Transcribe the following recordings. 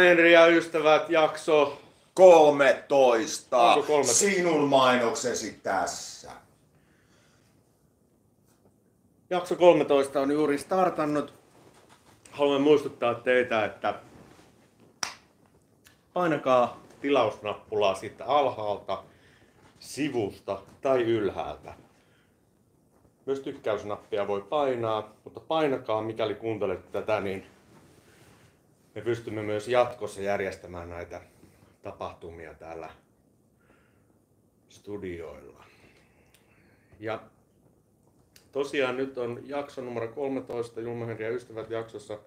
Henri ja ystävät, jakso 13. Onko 13? Sinun mainoksesi tässä. Jakso 13 on juuri startannut. Haluan muistuttaa teitä, että painakaa tilausnappulaa siitä alhaalta, sivusta tai ylhäältä. Myös tykkäysnappia voi painaa, mutta painakaa mikäli kuuntelette tätä, niin me pystymme myös jatkossa järjestämään näitä tapahtumia täällä studioilla. Ja tosiaan nyt on jakso numero 13 Julma ja ystävät jaksossa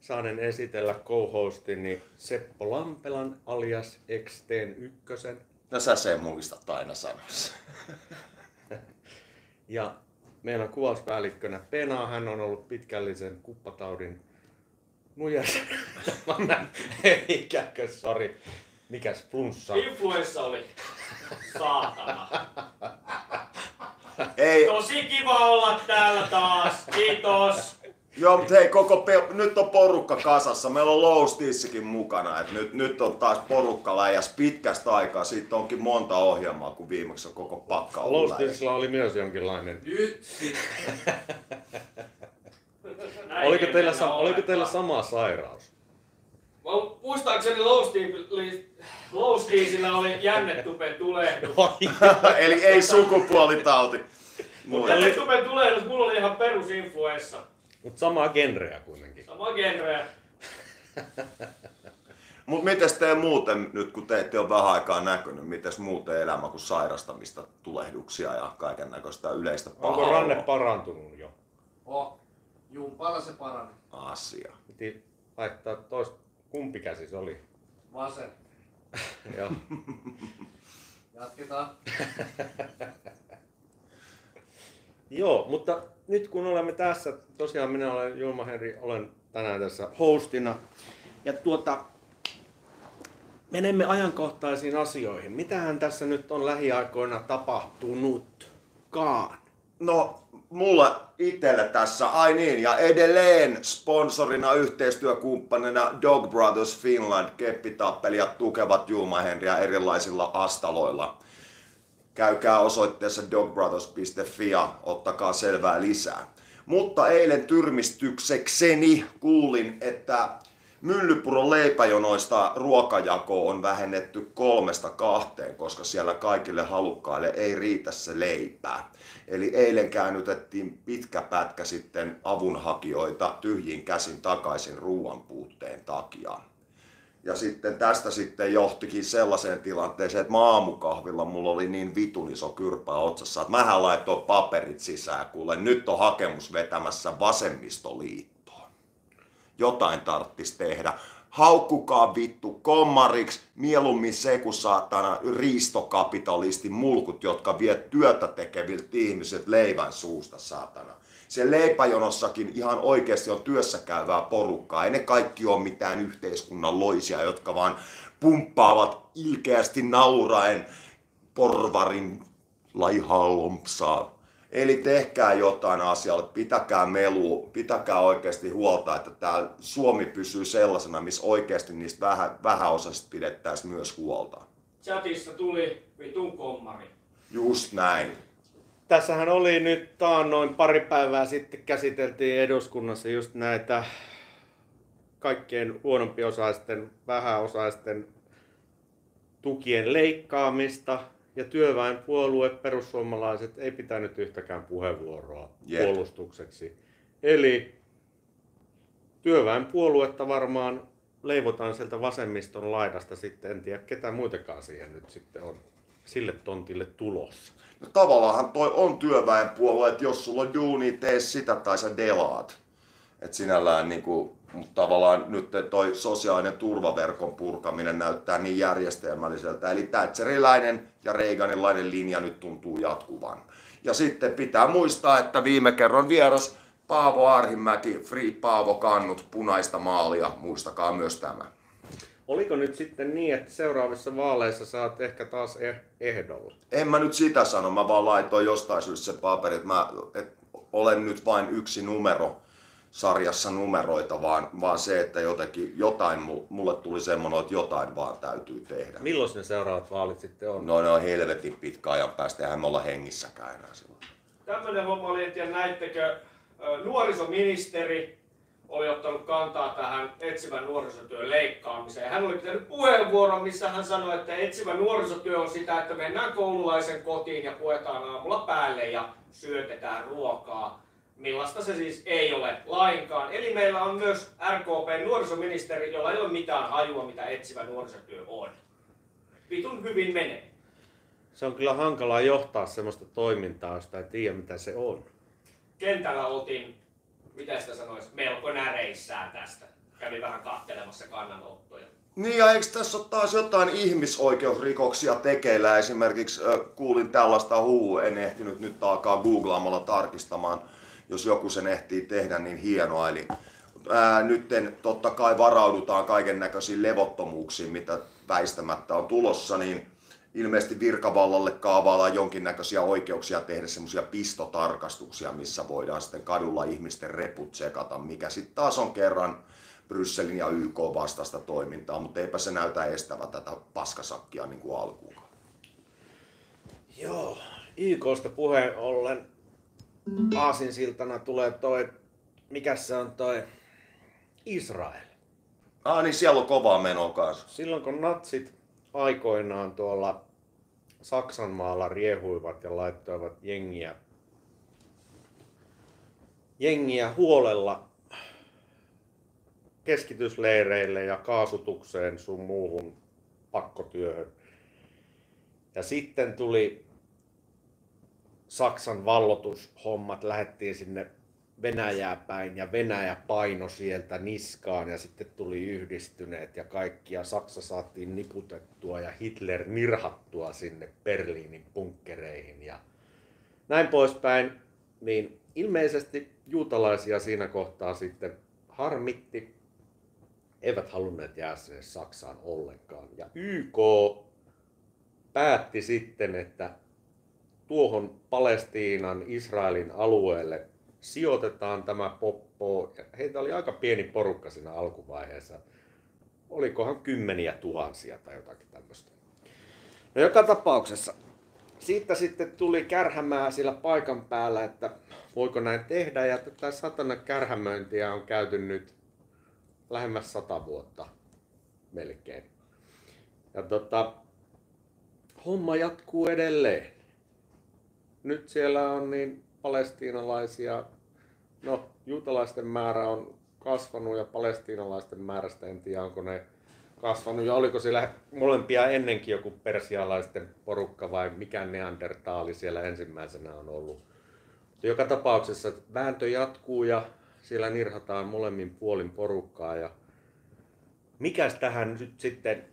saanen esitellä co-hostini Seppo Lampelan alias XTn ykkösen. No sä sen muistat aina sanossa. Ja meillä on kuvauspäällikkönä Pena. Hän on ollut pitkällisen kuppataudin nuijas. Eikäkö, sori. Mikäs flunssa? Influenssa oli. Saatana. Ei, Tosi kiva olla täällä taas. Kiitos. joo, mutta hei, koko pe- nyt on porukka kasassa. Meillä on Loustissakin mukana. Et nyt, nyt on taas porukka läjäs pitkästä aikaa. Siitä onkin monta ohjelmaa, kun viimeksi on koko pakka ollut. Lostilla oli myös jonkinlainen. Nyt. Näin Oliko ei teillä, sa- oliko teillä sama sairaus? Mä muistaakseni Lowsteesillä oli jännetupen tulehdus. Eli ei sukupuolitauti. Mulla. Jännetupen tulehdus, mulla oli ihan perusinfluenssa. Mutta samaa genreä kuitenkin. Sama genre. Mut mites te muuten, nyt kun te ette ole vähän aikaa näkynyt, mites muuten elämä kuin sairastamista, tulehduksia ja kaiken näköistä yleistä Onko pahaa ranne oloa? parantunut jo? Oh, jumpalla se parani. asia? Piti laittaa toista, kumpi käsi se oli? Vasen. Joo. Jatketaan. Joo, mutta nyt kun olemme tässä, tosiaan minä olen Julma Henri, olen tänään tässä hostina. Ja tuota, menemme ajankohtaisiin asioihin. Mitähän tässä nyt on lähiaikoina tapahtunutkaan? No, mulla itselle tässä, ai niin, ja edelleen sponsorina, yhteistyökumppanina Dog Brothers Finland, keppitappelijat tukevat Julma Henriä erilaisilla astaloilla. Käykää osoitteessa dogbrothers.fi ja ottakaa selvää lisää. Mutta eilen tyrmistyksekseni kuulin, että Myllypuron leipäjonoista ruokajako on vähennetty kolmesta kahteen, koska siellä kaikille halukkaille ei riitä se leipää. Eli eilen käännytettiin pitkä pätkä sitten avunhakijoita tyhjin käsin takaisin ruoan puutteen takia. Ja sitten tästä sitten johtikin sellaiseen tilanteeseen, että mä aamukahvilla mulla oli niin vitun iso kyrpä otsassa, että mähän laitoin paperit sisään, kuule nyt on hakemus vetämässä vasemmistoliittoon. Jotain tarttis tehdä. Haukkukaa vittu kommariksi, mieluummin se kuin saatana riistokapitalistin mulkut, jotka vie työtä tekeviltä ihmiset leivän suusta saatana. Se leipäjonossakin ihan oikeasti on työssä käyvää porukkaa. Ei ne kaikki ole mitään yhteiskunnan loisia, jotka vaan pumppaavat ilkeästi nauraen porvarin laihalompsaa. Eli tehkää jotain asialle, pitäkää melu, pitäkää oikeasti huolta, että tämä Suomi pysyy sellaisena, missä oikeasti niistä vähän, vähäosaisista pidettäisiin myös huolta. Chatissa tuli vitun kommari. Just näin. Tässähän oli nyt taannoin pari päivää sitten käsiteltiin eduskunnassa just näitä kaikkien huonompiosaisten, vähäosaisten tukien leikkaamista. Ja työväenpuolue, perussuomalaiset, ei pitänyt yhtäkään puheenvuoroa Jep. puolustukseksi. Eli työväenpuoluetta varmaan leivotaan sieltä vasemmiston laidasta sitten. En tiedä, ketä muitakaan siihen nyt sitten on sille tontille tulossa. No tavallaan toi on työväenpuolue, että jos sulla on duuni, tee sitä tai sä delaat. Et sinällään niinku, mutta tavallaan nyt toi sosiaalinen turvaverkon purkaminen näyttää niin järjestelmälliseltä. Eli Thatcheriläinen ja Reaganilainen linja nyt tuntuu jatkuvan. Ja sitten pitää muistaa, että viime kerran vieras Paavo Arhimäki, Free Paavo Kannut, punaista maalia, muistakaa myös tämä. Oliko nyt sitten niin, että seuraavissa vaaleissa saat ehkä taas eh- ehdolla? En mä nyt sitä sano, mä vaan laitoin jostain syystä se paperi, että mä et olen nyt vain yksi numero sarjassa numeroita, vaan, vaan se, että jotenkin jotain, mu- mulle tuli semmoinen, että jotain vaan täytyy tehdä. Milloin ne seuraavat vaalit sitten on? No ne on helvetin pitkä ajan päästä, eihän me olla hengissäkään enää silloin. Tämmöinen homma oli, tiedä näittekö, nuorisoministeri oli ottanut kantaa tähän etsivän nuorisotyön leikkaamiseen. Hän oli pitänyt puheenvuoron, missä hän sanoi, että etsivä nuorisotyö on sitä, että mennään koululaisen kotiin ja puetaan aamulla päälle ja syötetään ruokaa. Millaista se siis ei ole lainkaan. Eli meillä on myös RKP nuorisoministeri, jolla ei ole mitään hajua, mitä etsivä nuorisotyö on. Vitun hyvin menee. Se on kyllä hankalaa johtaa semmoista toimintaa, josta ei tiedä mitä se on. kentällä oltiin, mitä sitä sanoisi, melko näreissään tästä. Kävi vähän kattelemassa kannanottoja. Niin ja eikö tässä ole taas jotain ihmisoikeusrikoksia tekeillä? Esimerkiksi äh, kuulin tällaista huu, en ehtinyt nyt alkaa googlaamalla tarkistamaan. Jos joku sen ehtii tehdä, niin hienoa. Eli ää, nytten totta kai varaudutaan kaiken näköisiin levottomuuksiin, mitä väistämättä on tulossa, niin ilmeisesti virkavallalle kaavaillaan jonkinnäköisiä oikeuksia tehdä semmoisia pistotarkastuksia, missä voidaan sitten kadulla ihmisten reput tsekata, mikä sitten taas on kerran Brysselin ja YK vastaista toimintaa, mutta eipä se näytä estävä tätä paskasakkia niin kuin alkuun. Joo, YKsta puheen ollen aasinsiltana tulee toi, mikä se on toi Israel. Ah niin siellä on kovaa menoa kanssa. Silloin kun natsit aikoinaan tuolla Saksan maalla riehuivat ja laittoivat jengiä, jengiä huolella keskitysleireille ja kaasutukseen sun muuhun pakkotyöhön. Ja sitten tuli Saksan vallotushommat, lähettiin sinne Venäjää päin ja Venäjä paino sieltä niskaan ja sitten tuli yhdistyneet ja kaikki ja Saksa saatiin niputettua ja Hitler nirhattua sinne Berliinin punkkereihin ja näin poispäin. Niin ilmeisesti juutalaisia siinä kohtaa sitten harmitti, eivät halunneet jäädä sinne Saksaan ollenkaan. Ja YK päätti sitten, että tuohon Palestiinan, Israelin alueelle sijoitetaan tämä poppo. Heitä oli aika pieni porukka siinä alkuvaiheessa. Olikohan kymmeniä tuhansia tai jotakin tämmöistä. No joka tapauksessa siitä sitten tuli kärhämää sillä paikan päällä, että voiko näin tehdä. Ja tätä satana kärhämöintiä on käyty nyt lähemmäs sata vuotta melkein. Ja tota, homma jatkuu edelleen. Nyt siellä on niin palestiinalaisia, no juutalaisten määrä on kasvanut ja palestiinalaisten määrästä en tiedä onko ne kasvanut ja oliko siellä molempia ennenkin joku persialaisten porukka vai mikä neandertaali siellä ensimmäisenä on ollut. Joka tapauksessa vääntö jatkuu ja siellä nirhataan molemmin puolin porukkaa ja mikäs tähän nyt sitten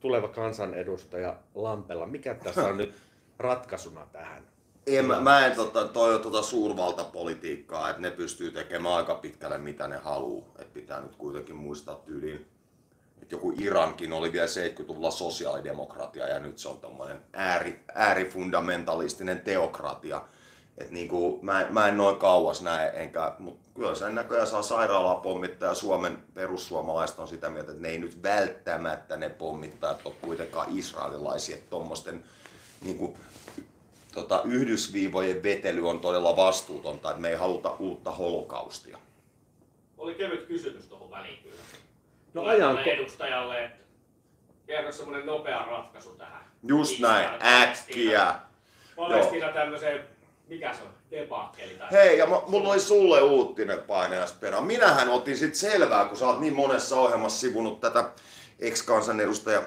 tuleva kansanedustaja Lampella, mikä tässä on nyt ratkaisuna tähän? En, mä, mä en tota, toi on tota suurvaltapolitiikkaa, että ne pystyy tekemään aika pitkälle mitä ne haluaa. Et pitää nyt kuitenkin muistaa tyyliin, että joku Irankin oli vielä 70-luvulla sosiaalidemokratia ja nyt se on tommonen ääri, äärifundamentalistinen teokratia. Et niinku, mä, mä en noin kauas näe, enkä, mutta kyllä sen näköjään saa sairaalaa pommittaa ja Suomen perussuomalaiset on sitä mieltä, että ne ei nyt välttämättä ne pommittajat ole kuitenkaan israelilaisia, että tommosten niinku, tota, yhdysviivojen vetely on todella vastuutonta, että me ei haluta uutta holokaustia. Oli kevyt kysymys tuohon väliin kyllä. No ajanko... edustajalle, että kerro semmonen nopea ratkaisu tähän. Just näin, äkkiä. Palestiina tämmöiseen, mikä se on, debakkeli tai... Hei, ja mä- mulla oli sulle uutinen paineaspera. Minähän otin sit selvää, kun sä oot niin monessa ohjelmassa sivunut tätä ex-kansanedustaja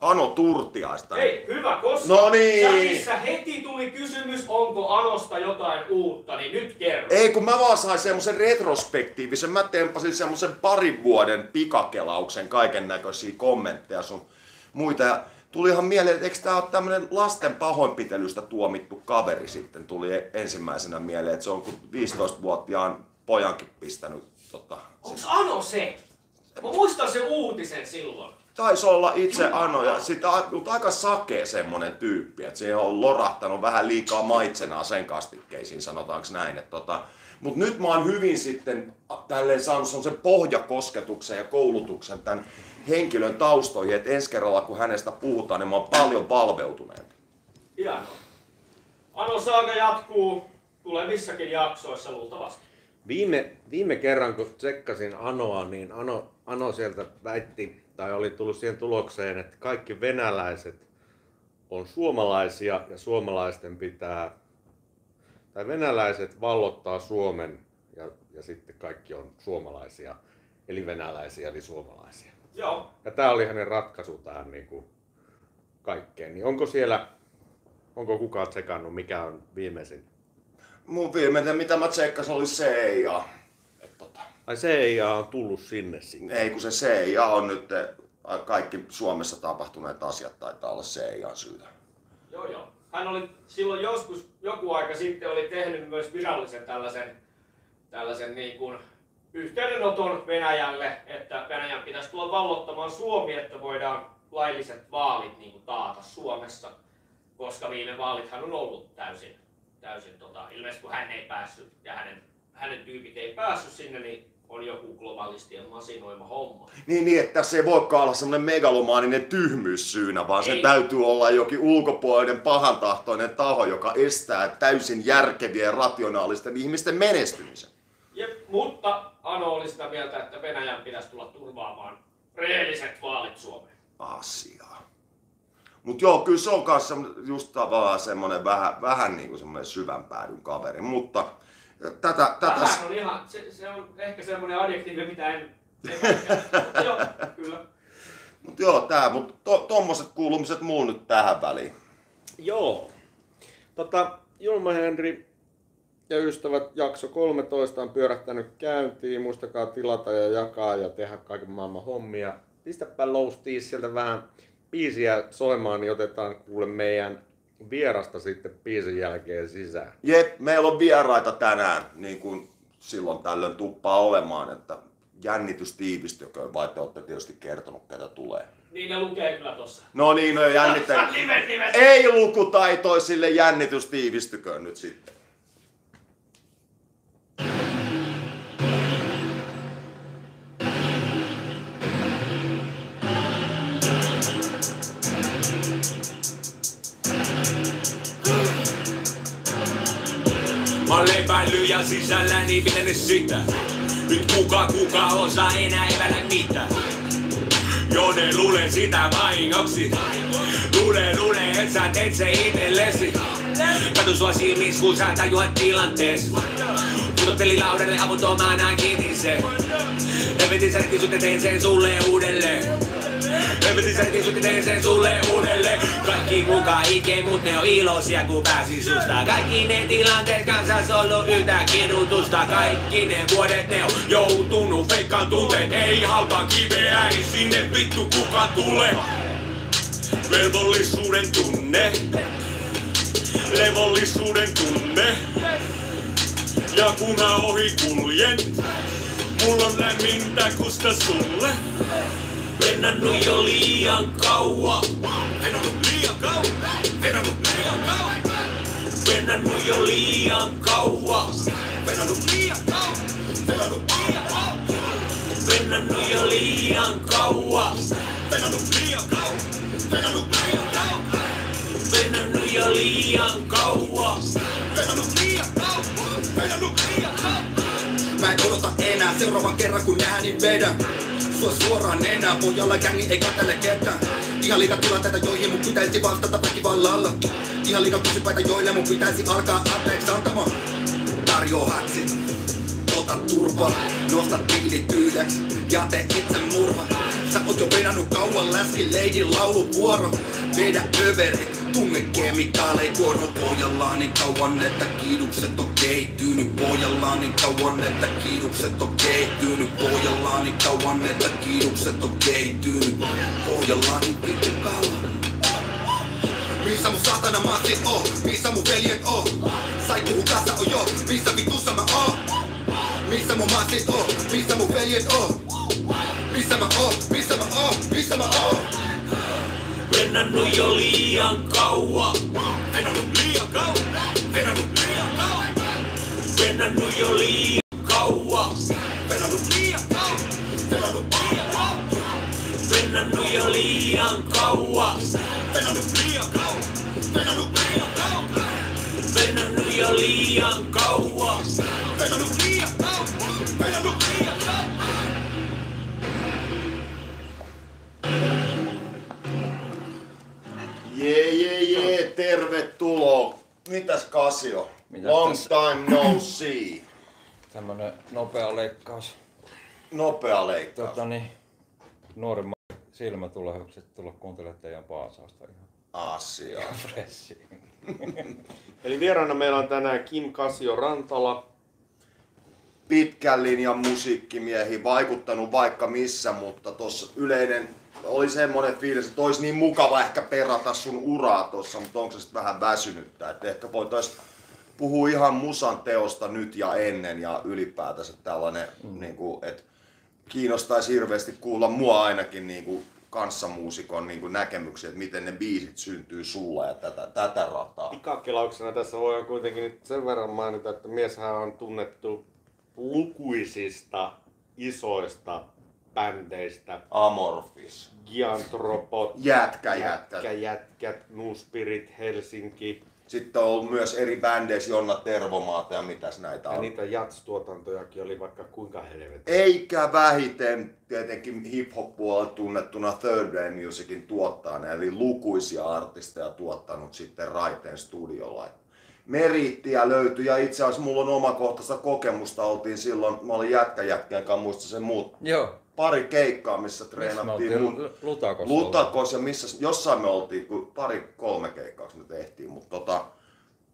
Ano Turtiaista. Hei, hyvä, koska No niin. chatissa heti tuli kysymys, onko Anosta jotain uutta, niin nyt kerro. Ei, kun mä vaan sain semmosen retrospektiivisen, mä tempasin semmosen parin vuoden pikakelauksen kaiken näköisiä kommentteja sun muita. Ja tulihan mieleen, että eikö tää ole tämmönen lasten pahoinpitelystä tuomittu kaveri sitten, tuli ensimmäisenä mieleen, että se on kun 15-vuotiaan pojankin pistänyt tota, Onks Ano se? Mä muistan sen uutisen silloin. Taisi olla itse Ano ja sit mutta aika sakea semmonen tyyppi, että siihen on lorahtanut vähän liikaa maitsenaa sen kastikkeisiin, sanotaanko näin. Että tota, Mutta nyt mä oon hyvin sitten tälleen saanut sen pohjakosketuksen ja koulutuksen tämän henkilön taustoihin, että ensi kerralla kun hänestä puhutaan, niin mä oon paljon valveutuneempi. Hienoa. Ano Saaga jatkuu tulevissakin jaksoissa luultavasti. Viime, viime kerran kun tsekkasin Anoa, niin Ano, Ano sieltä väitti, tai oli tullut siihen tulokseen, että kaikki venäläiset on suomalaisia ja suomalaisten pitää, tai venäläiset vallottaa Suomen ja, ja sitten kaikki on suomalaisia, eli venäläisiä eli suomalaisia. Joo. Ja tämä oli hänen ratkaisu tähän niin kuin kaikkeen. Niin onko siellä, onko kukaan tsekannut, mikä on viimeisin? Mun viimeinen, mitä mä tsekkasin, oli CIA. Et tota, Ai CIA on tullut sinne sitten. ei kun se CIA on nyt, eh, kaikki Suomessa tapahtuneet asiat taitaa olla CIA syytä. Joo, joo. Hän oli silloin joskus, joku aika sitten, oli tehnyt myös virallisen tällaisen, tällaisen niin kuin yhteydenoton Venäjälle, että Venäjän pitäisi tulla vallottamaan Suomi, että voidaan lailliset vaalit niin kuin taata Suomessa, koska viime vaalithan on ollut täysin, täysin tota, ilmeisesti kun hän ei päässyt ja hänen, hänen tyypit ei päässyt sinne, niin on joku globalistien masinoima homma. Niin, niin, että tässä ei voikaan olla semmoinen megalomaaninen tyhmyys syynä, vaan se täytyy olla jokin ulkopuolinen pahantahtoinen taho, joka estää täysin järkevien rationaalisten ihmisten menestymisen. Jep, mutta Ano oli sitä mieltä, että Venäjän pitäisi tulla turvaamaan rehelliset vaalit Suomeen. Asiaa. Mut joo, kyllä se on kanssa just tavallaan semmoinen vähän, vähän niin kuin semmoinen syvän päädyn kaveri, mutta tätä, tätä, Vähän on ihan, se, se on ehkä semmoinen adjektiivi, mitä en... mutta joo, kyllä. mut joo, tää, mut to, tommoset kuulumiset muun nyt tähän väliin. Joo. Tota, Julma Henri ja ystävät jakso 13 on pyörähtänyt käyntiin. Muistakaa tilata ja jakaa ja tehdä kaiken maailman hommia. Pistäpä loustiin sieltä vähän biisiä soimaan, niin otetaan kuule meidän vierasta sitten biisin jälkeen sisään. Jep, meillä on vieraita tänään, niin kuin silloin tällöin tuppaa olemaan, että jännitys tiivistyköön, vai te olette tietysti kertonut, ketä tulee. Niin ne lukee kyllä tossa. No niin, no jännittä. Ei lukutaitoisille jännitys tiivistyköön nyt sitten. Mä oon lepäillyt ja sisälläni pitänyt sitä. Nyt kuka kuka osaa enää evällä mitään. Joo ne luulee sitä vahingoksi. Luulee luulee et sä teet se itellesi. Katu sua silmis kun sä tajuat tilantees. Putotteli laudalle avuttomana kiinni se. Helvetin särki sut ja tein sen sulle uudelleen. Helvetin särki sut ja tein sen sulle uudelleen. Kaikki mukaan ikee, mut ne on iloisia kun pääsi susta. Kaikki ne tilanteet kansas ollut yhtä kidutusta. Kaikki ne vuodet ne on joutunut feikkaan tunteet. Ei halpa kiveä, ei sinne vittu kuka tulee. Velvollisuuden tunne. Levollisuuden tunne. Ja kun mä ohi kuljen, mulla on lämmintä kusta sulle. Venannut jo liian kauan. Venannut liian kauan. Venannut liian kauan. Venannut jo liian kauan. Venannut liian kauan. Venannut liian kauan. Venannut jo liian kauan. Venannut liian kauan. Venannut liian kauan. Venannut jo liian kauan. Venannut liian kauan. Venannut liian kauan. Mä en odota enää. Seuraavan kerran kun nähdään niin vedän. Sua suoraan enää, pojalla kängi ei katsele ketään. Ihan liikaa tilanteita joihin mun pitäisi vastata väkivallalla. Ihan liikaa kysypäitä joille mun pitäisi alkaa anteeksi antamaan. Tarjoa hatsit, ota turpaa Nosta tiilit ylös ja tee itse murha. Sä oot jo vedannut kauan läski lady lauluvuoro. Vedä överi, tunne kemikaalei kuorma Pojallaan niin kauan, että kiidukset on kehittynyt Pojallaan niin kauan, että kiidukset on kehittynyt Pojallaan niin kauan, että kiidukset on kehittynyt Pojallaan niin vittu kauan missä mun saatana massit on? Missä mun veljet on? Sai puhu kassa on jo, missä vitussa mä oon? Missä mun massit on? Missä mun veljet on? Missä mä oon? Missä mä oon? Missä mä oon? Venannut jo liian kauan. Venannut liian kauan. Venannut liian kauan. Vennannut jo liian kauan. Vennannut liian kauan. Vennannut liian kauan. Vennannut jo liian kauan. Vennannut liian kauan. Vennannut liian kauan. Vennannut jo liian kauan. Vennannut Jee, jee, jee, tervetuloa. Mitäs Kasio? Mitäs Long tässä? time no see. Tämmönen nopea leikkaus. Nopea leikkaus. Tota niin, nuorimman silmätulehdukset tulla kuuntelemaan teidän paasausta ihan Asia. Eli vieraana meillä on tänään Kim Kasio Rantala. Pitkän linjan musiikkimiehi, vaikuttanut vaikka missä, mutta tossa yleinen oli semmonen fiilis, että olisi niin mukava ehkä perata sun uraa tossa, mutta onko se sitten vähän väsynyttä, että ehkä voitais puhua ihan musan teosta nyt ja ennen ja ylipäätänsä tällainen, mm. niin kuin, että kiinnostaisi hirveästi kuulla mua ainakin niin kuin kanssamuusikon niin kuin näkemyksiä, että miten ne biisit syntyy sulla ja tätä, tätä rataa. Pikakelauksena tässä voidaan kuitenkin nyt sen verran mainita, että mieshän on tunnettu lukuisista isoista bändeistä. Amorphis. Giantropot, Jätkä, jätkä. jätkä, jätkät, New Spirit, Helsinki. Sitten on ollut myös eri bändeissä Jonna Tervomaata ja mitäs näitä Ja on. niitä jats-tuotantojakin oli vaikka kuinka helvetin. Eikä vähiten tietenkin hip-hop puolella tunnettuna Third Day Musicin tuottajana, eli lukuisia artisteja tuottanut sitten Raiteen studiolla. Meriittiä löytyi ja itse asiassa mulla on omakohtaista kokemusta, oltiin silloin, mä olin jätkä jätkän kanssa, muista sen muut, Joo, pari keikkaa, missä missä me treenattiin mun, Lu- Lutakossa. Lutakos ja missä, jossain me oltiin, kun pari kolme keikkaa me tehtiin, mutta tota,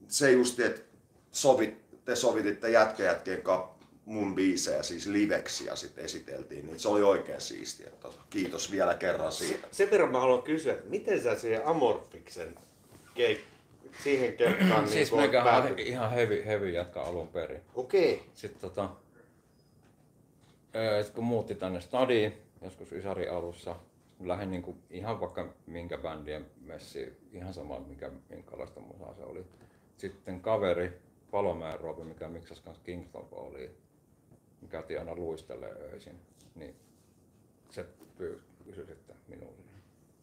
se justi, että sovit, te sovititte jätkä jätkien kanssa mun biisejä, siis liveksi ja sitten esiteltiin, niin se oli oikein siistiä. Tota, kiitos vielä kerran siitä. Sen verran mä haluan kysyä, että miten sä siihen Amorfiksen keik- siihen kelkkaan Siis niin meikä päätyit? ihan heavy, heavy jätkä alun perin. Okei. Sitten tota, öö, sit kun muutti tänne stadiin joskus Ysäri alussa, lähdin niinku ihan vaikka minkä bändien messiin, ihan sama mikä, minkälaista musaa se oli. Sitten kaveri, Palomäen Roope, mikä miksasi kanssa Kingston oli, mikä aina luistelee öisin, niin se kysyi sitten minulle.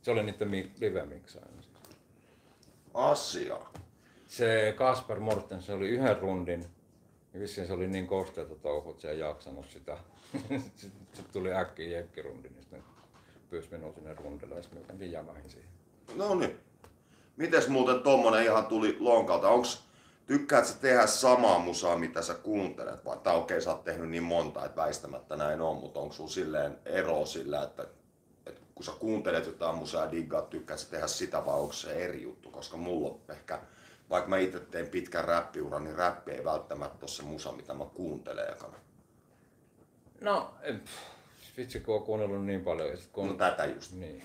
Se oli niiden live-miksaajana. Asia. Se Kasper Morten, se oli yhden rundin. Ja vissiin se oli niin kosteita touhu, että se ei jaksanut sitä. Sitten sit tuli äkkiä jenkkirundi, niin sitten pyysi minua sinne rundille ja sitten mä siihen. No niin. Mites muuten tommonen ihan tuli lonkalta? Onks, tykkäät sä tehdä samaa musaa, mitä sä kuuntelet? Vai, tai okei, sä oot tehnyt niin monta, että väistämättä näin on, mutta onko sulla silleen ero sillä, että, että kun sä kuuntelet jotain musaa ja diggaat, tykkäät sä tehdä sitä vai onko se eri juttu? Koska mulla on ehkä, vaikka mä itse tein pitkän räppiuran, niin räppi ei välttämättä ole se musa, mitä mä kuuntelen ekana. No, vitsi kun on kuunnellut niin paljon. Ja sit kun... No tätä just. Niin.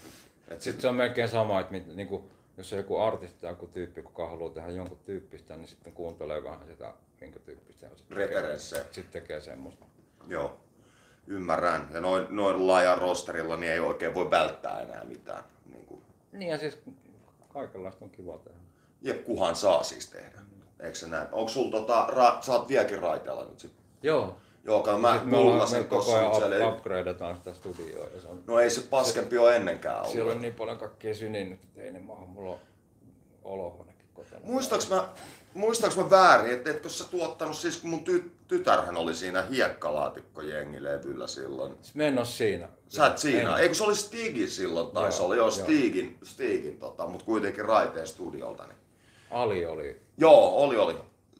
Et Sitten se on melkein sama, että mit, niinku, jos on joku artisti tai joku tyyppi, kuka haluaa tehdä jonkun tyyppistä, niin sitten kuuntelee vähän sitä, minkä tyyppistä. sit tekee- Referenssejä. Sitten tekee semmoista. Joo, ymmärrän. Ja noin, noin laajan rosterilla niin ei oikein voi välttää enää mitään. Niin kuin, Niin ja siis kaikenlaista on kiva tehdä. ja kuhan saa siis tehdä. Eikö se näin? Onko sulla tota, ra, sä oot vieläkin raiteella nyt sit? Joo. Joo, kai mä koko tossa, ajan mutta siellä ei, upgradeataan sitä studioa. Ja se on, No ei se paskempi ole ennenkään ollut. siellä on niin paljon kaikkia syninnyt, että ei ne maaha. Mulla on olohuonekin kotona. Muistaaks mä, muistaaks mä väärin, että etkö sä tuottanut, siis kun mun ty, tytärhän oli siinä hiekkalaatikkojengilevyllä silloin. Mä en oo siinä. Sä et siinä. En. Eikö se oli Stigin silloin, tai se Joo, oli jo joo. Stigin, Stigin tota, mutta kuitenkin raiteen studiolta. Niin. Ali oli. Joo, oli oli.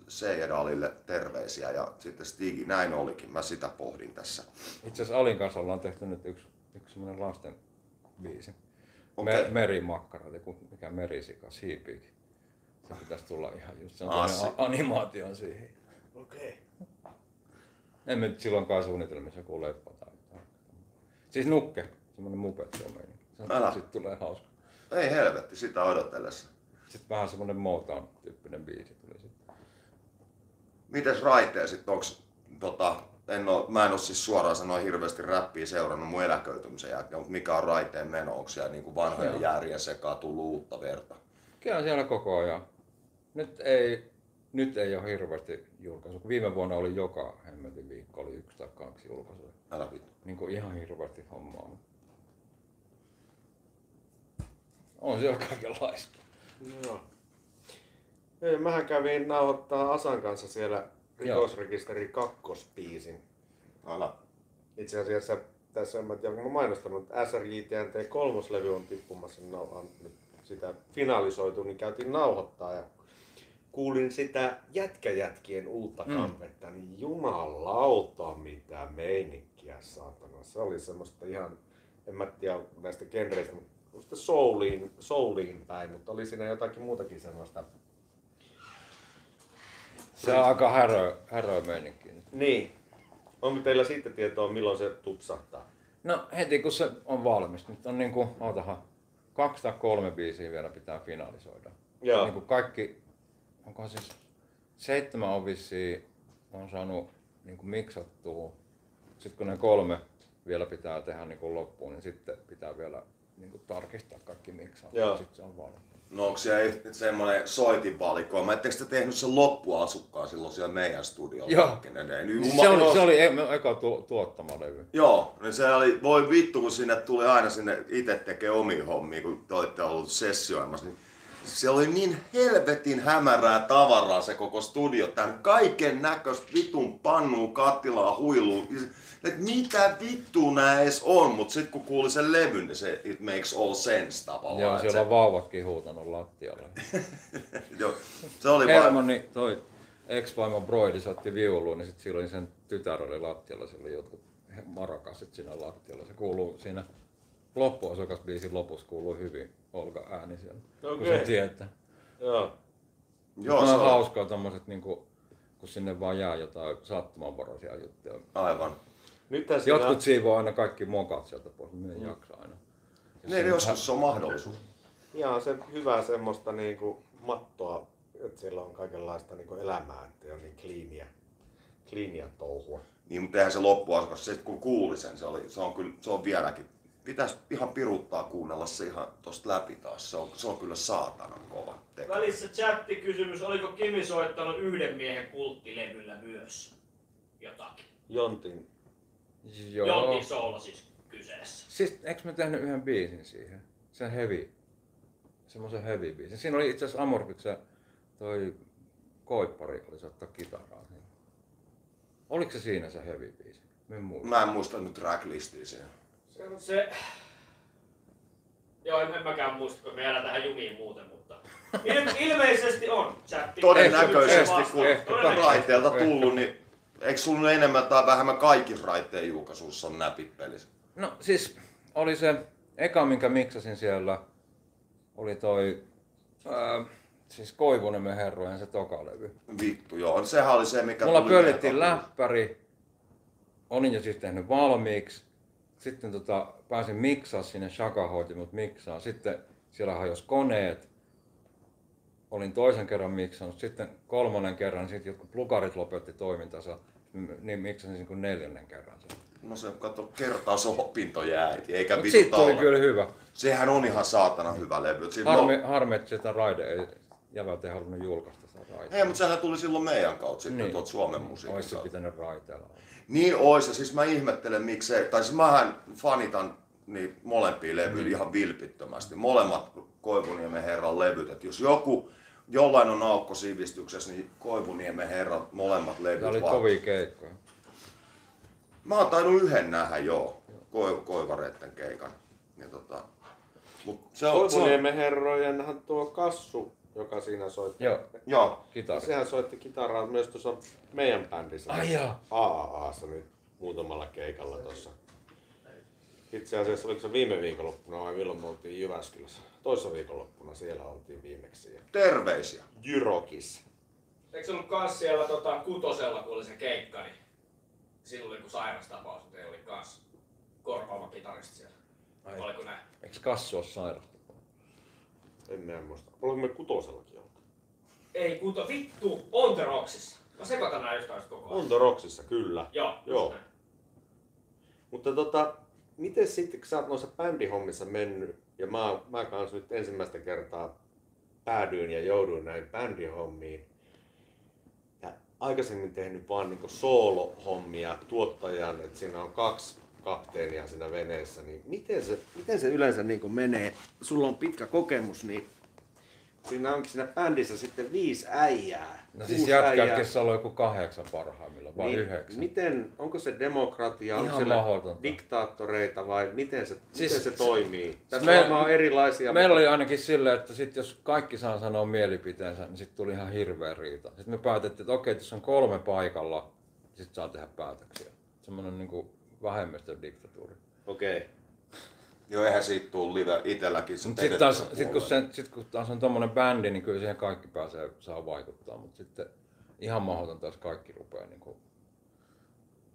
Seijed Alille terveisiä ja sitten Stigi, näin olikin. Mä sitä pohdin tässä. Itse asiassa Alin kanssa ollaan tehty nyt yksi, yksi semmonen lasten biisi. Okei. Me, merimakkara, mikä merisika, siipiikin. Se pitäisi tulla ihan just, se on Ah, animaatio siihen. Okei. En nyt silloinkaan suunnitelmissa joku leppa tai jotain. Siis nukke, semmonen mupet se on Älä. Sit tulee hauska. Ei helvetti, sitä odotellessa. Sitten vähän semmonen Motown tyyppinen biisi sitten. Mites raiteen sitten, onks tota, en oo, mä en oo siis suoraan sanoa hirveästi räppiä seurannut mun eläköitymisen jälkeen, mutta mikä on raiteen meno, onko siellä niinku vanhojen Joo. jäärien sekaan tullut uutta verta? Kyllä siellä koko ajan. Nyt ei nyt ei ole hirveästi julkaisu. kun Viime vuonna oli joka hemmetin viikko, oli yksi tai kaksi julkaisua. Älä vittu. Niin kuin ihan hirveästi hommaa. On siellä kaikenlaista. Joo. Ei, mähän kävin nauhoittaa Asan kanssa siellä rikosrekisteri kakkospiisin. Älä. Itse asiassa tässä en mä tiedä, kun mä mainostanut, että SRJTNT kolmoslevy on tippumassa, niin on nyt sitä finalisoitu, niin käytiin nauhoittaa ja kuulin sitä jätkäjätkien uutta Mm. kampetta, niin jumalauta mitä meininkiä saatana. Se oli semmoista ihan, en mä tiedä näistä genreistä, mutta souliin, souliin päin, mutta oli siinä jotakin muutakin semmoista. Se on aika härö, härö meininki. Niin. Onko teillä siitä tietoa, milloin se tupsahtaa? No heti kun se on valmis. Nyt on niinku, ootahan, kaksi tai kolme biisiä vielä pitää finalisoida. Joo. Niin kuin kaikki, onkohan siis seitsemän on vissiin, on saanut niin kuin miksattua. Sitten kun ne kolme vielä pitää tehdä niin kuin loppuun, niin sitten pitää vielä niin kuin tarkistaa kaikki miksaat. Joo. Sitten se on valmis. No onko siellä semmoinen soitinvalikoima? Ettekö te tehnyt sen loppuasukkaan silloin siellä meidän studiolla? Joo. Ne- Niin, Se oli, se oli e- eka tu, tuottama levy. Joo, niin se oli, voi vittu kun sinne tuli aina sinne itse tekee omia hommia, kun te olette ollut sessioimassa, niin se oli niin helvetin hämärää tavaraa se koko studio, tämän kaiken näköistä vitun pannua, kattilaa, huilua, että mitä vittu nää edes on, mutta sitten kun kuuli sen levyn, niin se it makes all sense tavallaan. Joo, siellä on vauvatkin huutanut lattialle. se, joo, se oli vaan, Hermani, toi ex-vaimo Broidi soitti viuluun, niin sitten silloin sen tytär oli lattialla, siellä oli jotkut marakasit siinä lattialla. Se kuuluu siinä loppuosakasbiisin lopussa kuuluu hyvin Olga ääni siellä. Kun Okei. se tietää. Joo. joo, se on hauskaa tommoset niinku, kun sinne vaan jää jotain sattumanvaraisia juttuja. aivan. Nythän siinä... Jotkut siivoo aina kaikki mokat sieltä pois, mutta Mm. me ei jaksa aina. Ne joskus se on mahdollisuus. ihan se hyvää semmoista niinku mattoa, että siellä on kaikenlaista niinku elämää, että on niin kliiniä, kliiniä touhua. Niin, mutta eihän se loppuasukas, se kun kuuli sen, se, oli, se on kyllä, se on vieläkin. Pitäisi ihan piruttaa kuunnella se ihan tosta läpi taas. Se on, se on kyllä saatanan kova teko. Välissä chattikysymys, oliko Kimi soittanut yhden miehen kulttilevyllä myös jotakin? Jontin. Joo. Jonkin soolo siis kyseessä. Siis, eikö me tehnyt yhden biisin siihen? Sen heavy. Semmoisen heavy biisin. Siinä oli itse asiassa Amorfiksen toi Koippari oli soittaa kitaraa. siinä. Oliko se siinä se heavy biisi? Mä en muista. Mä en muista nyt tracklistia siihen. Se. Joo, en, en mäkään muista, kun me jäädään tähän jumiin muuten, mutta... Il, ilmeisesti on chatti. Todennäköisesti, kun ehkä, Todennäköisesti. raiteelta tullut, niin eikö sulla nyt enemmän tai vähemmän kaikki raiteen julkaisuissa on näpit pelissä? No siis oli se eka, minkä miksasin siellä, oli toi ää, siis Koivuniemen herrojen se tokalevy. Vittu, joo. Sehän oli se, mikä Mulla tuli pöllittiin meidän läppäri, olin jo siis tehnyt valmiiksi. Sitten tota, pääsin miksaa sinne, Shaka hoiti mut miksaa. Sitten siellä hajosi koneet. Olin toisen kerran miksannut. Sitten kolmannen kerran, sitten jotkut plukarit lopetti toimintansa. Niin miksasin niin kuin neljännen kerran sen. No se, kato, kertaus opinto jäiti, eikä Mut tuli taula. kyllä hyvä. Sehän on ihan saatana hyvä levy. Siinä Harmi, no, harmi että sitä raide ei, jävät ei halunnut julkaista sitä raidea. ei, mutta sehän tuli silloin meidän kautta sitten Niin. tuolta Suomen Olisi se musiikista. pitänyt raiteella. Niin ois, ja siis mä ihmettelen miksei, tai siis mähän fanitan niin molempia levyjä Mm. ihan vilpittömästi. Molemmat Koivuniemen herran levyt. Et jos joku, jollain on aukko sivistyksessä, niin Koivuniemen herran molemmat levyt. Tämä oli kovia keikkoja. Mä oon tainnut yhden nähdä joo, ko- koivareitten keikan. Ja tota, mut se on, se on, Koivuniemen herrojenhan tuo Kassu, joka siinä soitti. Joo, joo, kitari. Sehän soitti kitaraa myös tuossa meidän bändissä. Ai joo. AAAssa nyt muutamalla keikalla tuossa. Itse asiassa oliko se viime viikonloppuna vai milloin me oltiin Jyväskylässä? Toissa viikonloppuna siellä oltiin viimeksi. Terveisiä. Jyrokissa. Eikö se ollut kans siellä tota, kutosella, kun oli se keikka, niin silloin oli kuin sairastapaus, mutta ei oli kans korvaava kitaristi siellä. Ai. Oliko näin? Eikö Kassu ole sairasta? En mä muista. Oliko me kutosellakin ollut? Ei kuto, vittu, on The Rocksissa. Mä sekoitan nää just koko ajan. On The Rocksissa, kyllä. Joo, just Joo. näin. Mutta tota, miten sitten, kun sä oot noissa bändihommissa mennyt, ja mä, mä kanssa nyt ensimmäistä kertaa päädyin ja jouduin näin bändihommiin, aikaisemmin tehnyt vaan niin soolo-hommia tuottajan, että siinä on kaksi kapteenia siinä veneessä, niin miten se, miten se yleensä niin menee? Sulla on pitkä kokemus, niin siinä onkin siinä bändissä sitten viisi äijää. No siis se on joku kahdeksan parhaimmillaan, vai Niin, yhdeksän. miten, onko se demokratia, onko Ihan siellä mahdotonta. diktaattoreita vai miten se, Siis- miten se toimii? Tässä me- varmaan on erilaisia. Meillä oli ainakin silleen, että sit jos kaikki saa sanoa mielipiteensä, niin sitten tuli ihan hirveä riita. Sitten me päätettiin, että okei, jos on kolme paikalla, sitten saa tehdä päätöksiä. Semmoinen niin vähemmistön diktatuuri. Okei. Okay. Joo, eihän siitä tuu live itselläkin. Sitten taas, sit kun, se, sit kun taas on tommonen bändi, niin kyllä siihen kaikki pääsee, saa vaikuttaa. Mutta sitten ihan mahdoton taas kaikki rupeaa niin kuin,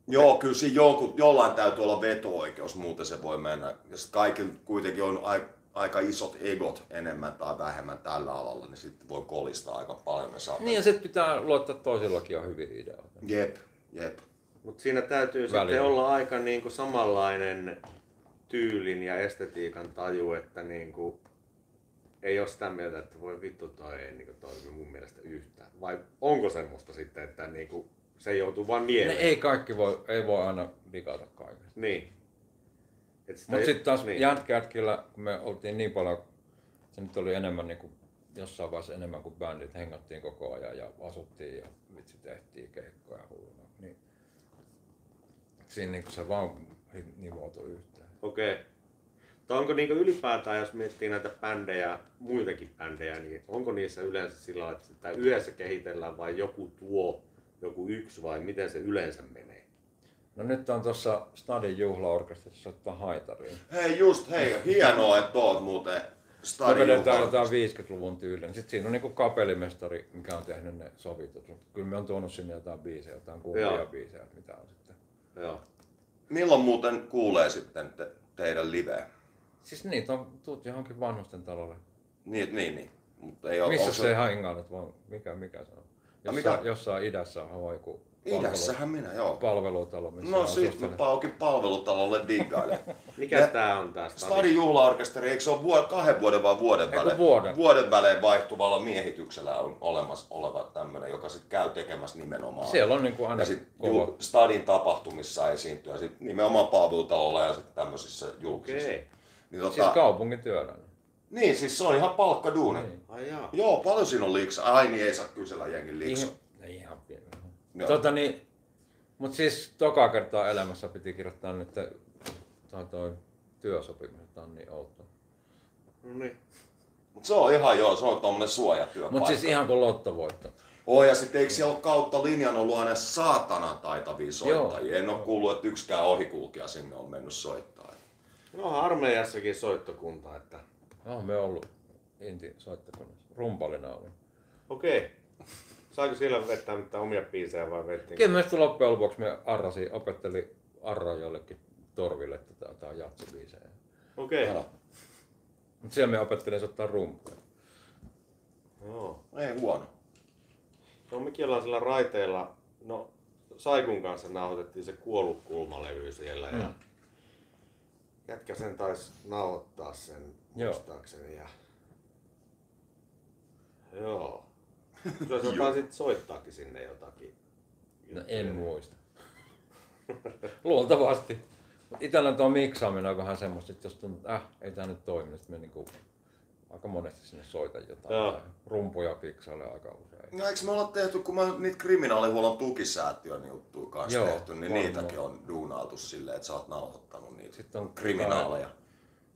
Joo, kyllä siinä jonkun, jollain täytyy olla veto-oikeus, muuten se voi mennä. Ja sit kaikilla kuitenkin on ai, aika isot egot enemmän tai vähemmän tällä alalla, niin sitten voi kolistaa aika paljon. Saa Niin ja sitten pitää luottaa toisillakin on hyviä ideoita. Jep, jep. Mutta siinä täytyy Välillä. sitten olla aika niinku samanlainen tyylin ja estetiikan taju, että niinku, ei ole sitä mieltä, että voi vittu toi ei niinku toimi mun mielestä yhtään. Vai onko semmoista sitten, että niinku, se joutuu vaan Ne mieleen? ei kaikki voi, ei voi aina digata kaikesta. Niin. Mutta sitten taas niin. niin. jätkätkillä, kun me oltiin niin paljon, se nyt oli enemmän niin kuin, jossain vaiheessa enemmän kuin bändit, hengattiin koko ajan ja asuttiin ja vitsi tehtiin keikkoja hulluna. Niin, siinä niin se vaan nivoutui yhteen. Okei. Okay. onko niinku ylipäätään, jos miettii näitä bändejä, muitakin bändejä, niin onko niissä yleensä sillä lailla, että sitä yhdessä kehitellään vai joku tuo, joku yksi vai miten se yleensä menee? No nyt on tuossa Stadin juhlaorkesterissa soittaa haitariin. Hei just, hei, hienoa, että oot muuten Me stadin vedetään juhla- jotain 50-luvun tyylin. Sitten siinä on niinku kapellimestari, mikä on tehnyt ne sovitut. Kyllä me on tuonut sinne jotain biisejä, jotain kuuvia Joo. biisejä, mitä on sitten. Joo. Milloin muuten kuulee sitten te, teidän liveä? Siis niitä on tuut johonkin vanhusten talolle. Niin, niin, niin. Mutta ei ole, Missä onko se hangailet vaan? Mikä, mikä se on? No Jossain, mikä? jossain idässä on joku Idässähän minä, joo. palvelutalo, missä No on sit mä asustelee. paukin palvelutalolle diggailen. Mikä Ja- tää on tää stadi? Stadin juhlaorkesteri, eikö se ole vuod- kahden vuoden vai vuoden Eikö välein? vuoden? vuoden välein vaihtuvalla miehityksellä on olemassa oleva tämmöinen, joka sitten käy tekemässä nimenomaan. Siellä on niinku aina ja sitten kova. Stadin tapahtumissa esiintyä sit nimenomaan palvelutalolla ja sitten tämmöisissä julkisissa. Okei. Niin, tota, Siis kaupungin työläinen. niin, siis se on ihan palkkaduuni. Niin. Ai jaa. Joo, paljon siinä on liksa. Ai niin, ei saa kysellä jengin liksa. Ihan, ei ihan pieni. Joo. Tota niin, mut siis toka kertaa elämässä piti kirjoittaa nyt toi, toi työsopimus, että on niin outo. No niin. Mut se on ihan joo, se on tommonen suojatyöpaikka. Mut siis ihan kuin lottovoitto. Oh, ja sitten eikö siellä ole kautta linjan ollut aina saatanan taitavia soittajia? Joo. En ole kuullut, että yksikään ohikulkija sinne on mennyt soittaa. No armeijassakin soittokunta, että No, me ollut Inti soittokunnassa. Rumpalina oli. okei. Saiko siellä vetää mitään omia biisejä vai vettiin? Kyllä sitten loppujen lopuksi me arrasi, opetteli Arra jollekin torville tätä jotain jatsibiisejä. Okei. Älä. Mut siellä me opettelin soittaa rumpuja. Joo. Ei huono. No mekin ollaan sillä raiteella, no Saikun kanssa nauhoitettiin se kuollut kulmalevy siellä ja Mm. jätkä sen taisi nauhoittaa sen Joo. muistaakseni ja Joo. Kyllä se taisit soittaakin sinne jotakin. No en muista. Luultavasti. Itellä tuo miksaaminen on vähän semmoista, että jos tuntuu, että äh, ei tää nyt toimi, niin me niinku aika monesti sinne soitan jotain. Joo. Rumpuja fiksaille aika usein. No eikö me olla tehty, kun mä niitä kriminaalihuollon tukisäätiön juttuja kanssa Joo, tehty, niin varmaan. niitäkin on duunailtu silleen, että sä oot nauhoittanut niitä Sitten on kriminaaleja.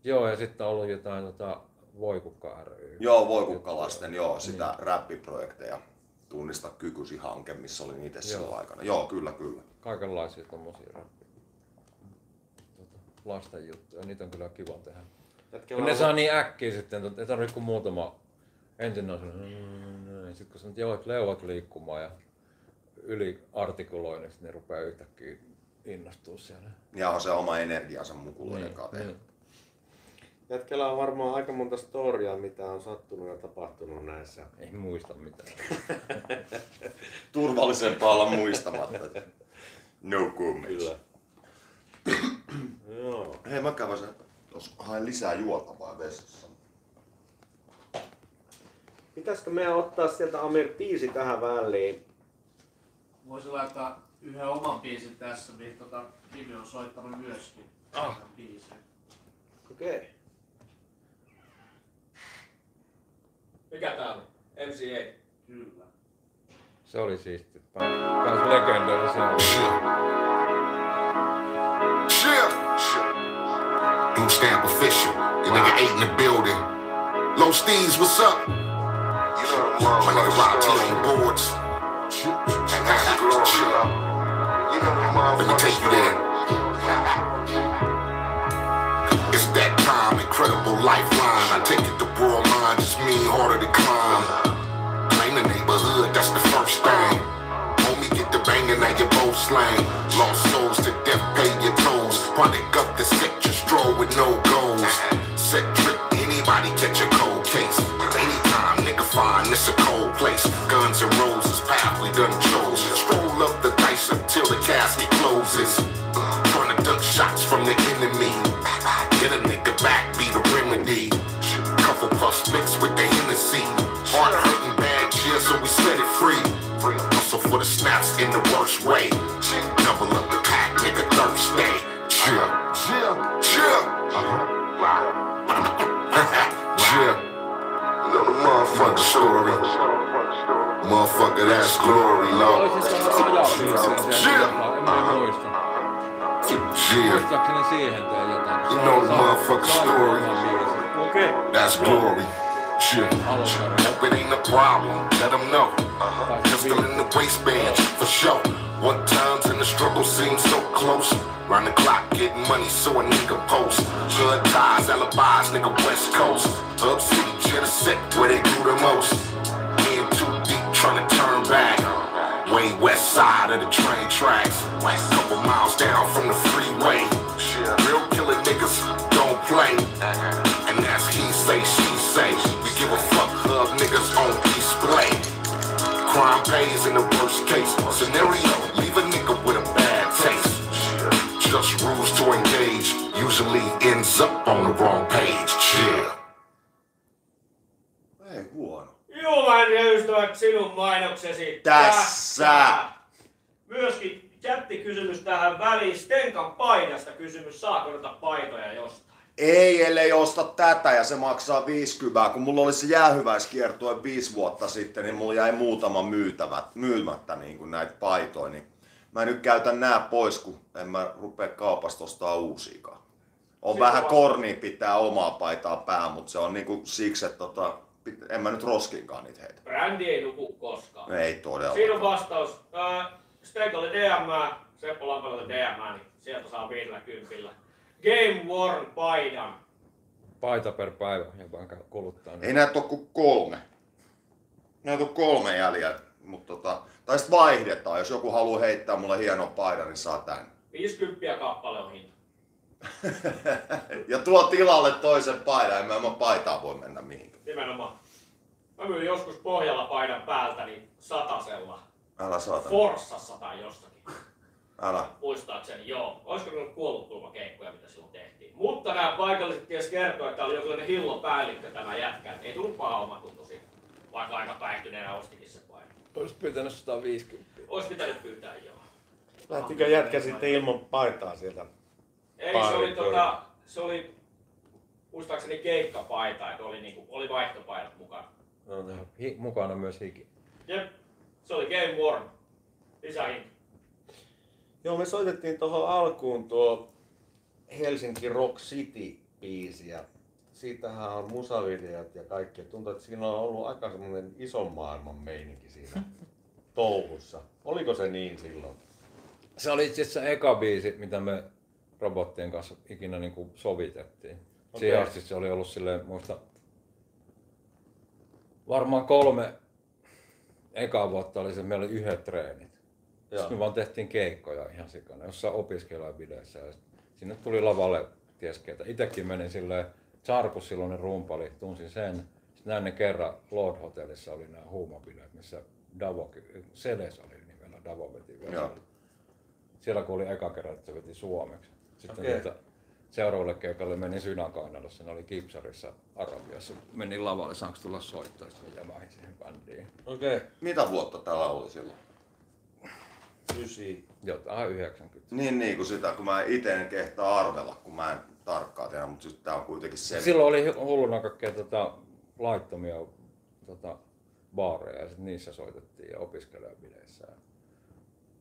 Joo, ja sitten on ollut jotain tota, Voikukka ry. Joo, voikukkalasten, joo, sitä räppiprojekteja. Tunnista kykysi hanke, missä olin itse silloin Joo. aikana. Joo, kyllä, kyllä. Kaikenlaisia tommosia räppi. Tota, lasten juttuja, niitä on kyllä kiva tehdä. Jätkellä Kun ne on- saa niin äkkiä sitten, että ei tarvitse kuin muutama ensin on sellainen, sitten kun sanot, joo, että leuat liikkumaan ja yli artikuloin, niin ne rupeaa yhtäkkiä innostua siellä. Ja on se oma energiansa mukuloiden kanssa. niin. Jätkellä on varmaan aika monta storiaa, mitä on sattunut ja tapahtunut näissä. Ei muista mitään. Turvallisempaa olla muistamatta. No comments. Kyllä. Joo. Hei, mä kävin sen, jos haen lisää juotavaa vessassa. Pitäisikö meidän ottaa sieltä Amir biisi tähän väliin? Voisin laittaa yhden oman biisin tässä, mihin tota Kimi on soittanut myöskin. Ah. Biisin. Okei. Okay. Mikä tää on? MCA. Kyllä. Se oli siisti. Tää on kans legendaarisia. Shit. Blue stamp official. Your nigga eight in the building. Low Steez, what's up? You know, my nigga Rock T on the boards. Let me take you there. It's that time, incredible lifeline. Slang. Lost souls to death, pay your tolls. Product up the set, you stroll with no goals. Set trip, anybody catch a cold case. Anytime, nigga, find this a cold place. Guns and roses, path we done chose. Stroll up the dice until the casket closes. Trying to duck shots from the enemy. Get a nigga back, be the remedy. Couple puffs mixed with the Hennessy. Heart hurting bad cheer, so we set it free. Hustle for the snaps in the worst way. Motherfucker story. Motherfucker, that's glory, Lord. Olisiko se Shit. ajaa En mä muista. Chill. Muistaakseni siihen tein jotain. You know the motherfucker story. That's glory. Chill. Hope it ain't a problem. Let them know. Uh-huh. Pistol in the waistband, for sure. One times and the struggle seems so close. Round the clock, getting money, so a nigga post. Hood ties, alibis, nigga West Coast. Up city, shit a set where they do the most. In too deep, trying to turn back. Way west side of the train tracks. Couple miles down from the freeway. Real killer niggas don't play. And that's he say, she say. We give a fuck hug niggas on display. Crime pays in the worst case scenario. Leave a nigga with a bad taste. Just rules to engage usually ends up on the wrong page. Huono. Juuman ja ystävät, sinun mainoksesi Tässä. Myöskin jättikysymys tähän väliin. Stenkan paidasta kysymys. Saako noita paitoja jostain? Ei, ellei osta tätä ja se maksaa 50. Kun mulla oli se jäähyväiskiertue viisi vuotta sitten, niin mulla jäi muutama myytävät, myymättä niin kuin näitä paitoja. Niin mä nyt käytän nää pois, kun en mä rupea kaupasta ostaa uusiakaan. On Siitä vähän korni pitää omaa paitaa päähän, mutta se on niinku siksi, että tota, en mä nyt roskinkaan niitä heitä. Brändi ei nuku koskaan. Ei todella. Siinä on vastaus. Äh, Stenkalle DM, Seppo Lampelalle DM, niin sieltä saa 50. Game Worn paidan. Paita per päivä, joka kuluttaa. Ei näitä ole kuin kolme. Näitä on kolme jäljellä. Mutta tota, tai sitten vaihdetaan. Jos joku haluaa heittää mulle hieno paidan, niin saa tän. 50 kappale on hinta. ja tuo tilalle toisen paidan, en mä ilman paitaa voi mennä mihinkään. Nimenomaan. Mä myin joskus Pohjalla paidan päältä niin satasella. Älä saata. Forssassa tai jostakin. Älä. Muistaakseni, joo. Olisiko ne ollut kuollutkulmakeikkoja, mitä silloin tehtiin. Mutta nämä paikalliset ties kertoa, että oli jonkinlainen hillopäällikkö tämä jätkä. Ei tullut paha omatunto siitä. Vaikka aika päihtyneenä ostikin se paidan. Olisi pitänyt 150. Olisi pitänyt pyytää joo. Lähtikö jätkä sitten ilman paitaa sieltä? Ei, se oli, tota, se oli muistaakseni keikkapaita, että oli, niinku, oli vaihtopaidat mukana. No, niin. Hi, mukana myös hiki. Jep, se oli Game Worn. Lisähinta. Joo, me soitettiin tuohon alkuun tuo Helsinki Rock City biisi ja siitähän on musavideot ja kaikki. Tuntuu, että siinä on ollut aika semmoinen ison maailman meininki siinä touhussa. Oliko se niin silloin? Se oli itse asiassa eka biisi, mitä me robottien kanssa ikinä niin kuin sovitettiin. Okay. Siihen asti se oli ollut silleen, muista varmaan kolme eka vuotta oli se, meillä oli yhdet treenit. Joo. Sitten me vaan tehtiin keikkoja ihan sikana, jossain opiskelijabileissä. Ja sinne tuli lavalle keskeltä. Itekin menin silleen, Charkus silloinen rumpali, tunsin sen. Sitten näin ne kerran Lord Hotellissa oli nämä huumabileet, missä Davo, Seles oli nimellä, Davo veti. Joo. Siellä kun oli eka kerran, että se veti suomeksi. Sitten okay. seuraavalle keikalle menin Sydänkainalossa, ne oli Kipsarissa Arabiassa. Menin lavalle, saanko tulla soittaa, sitten jämähin siihen bändiin. Okei. Okay. Mitä vuotta täällä oli silloin? Ysi. Jotain 90. Niin, niin kuin sitä, kun mä itse en kehtaa arvella, kun mä en tarkkaan tiedä, mutta sitten tää on kuitenkin se. Silloin oli hulluna kaikkea tota, laittomia tota, baareja ja sit niissä soitettiin ja opiskelijabileissä.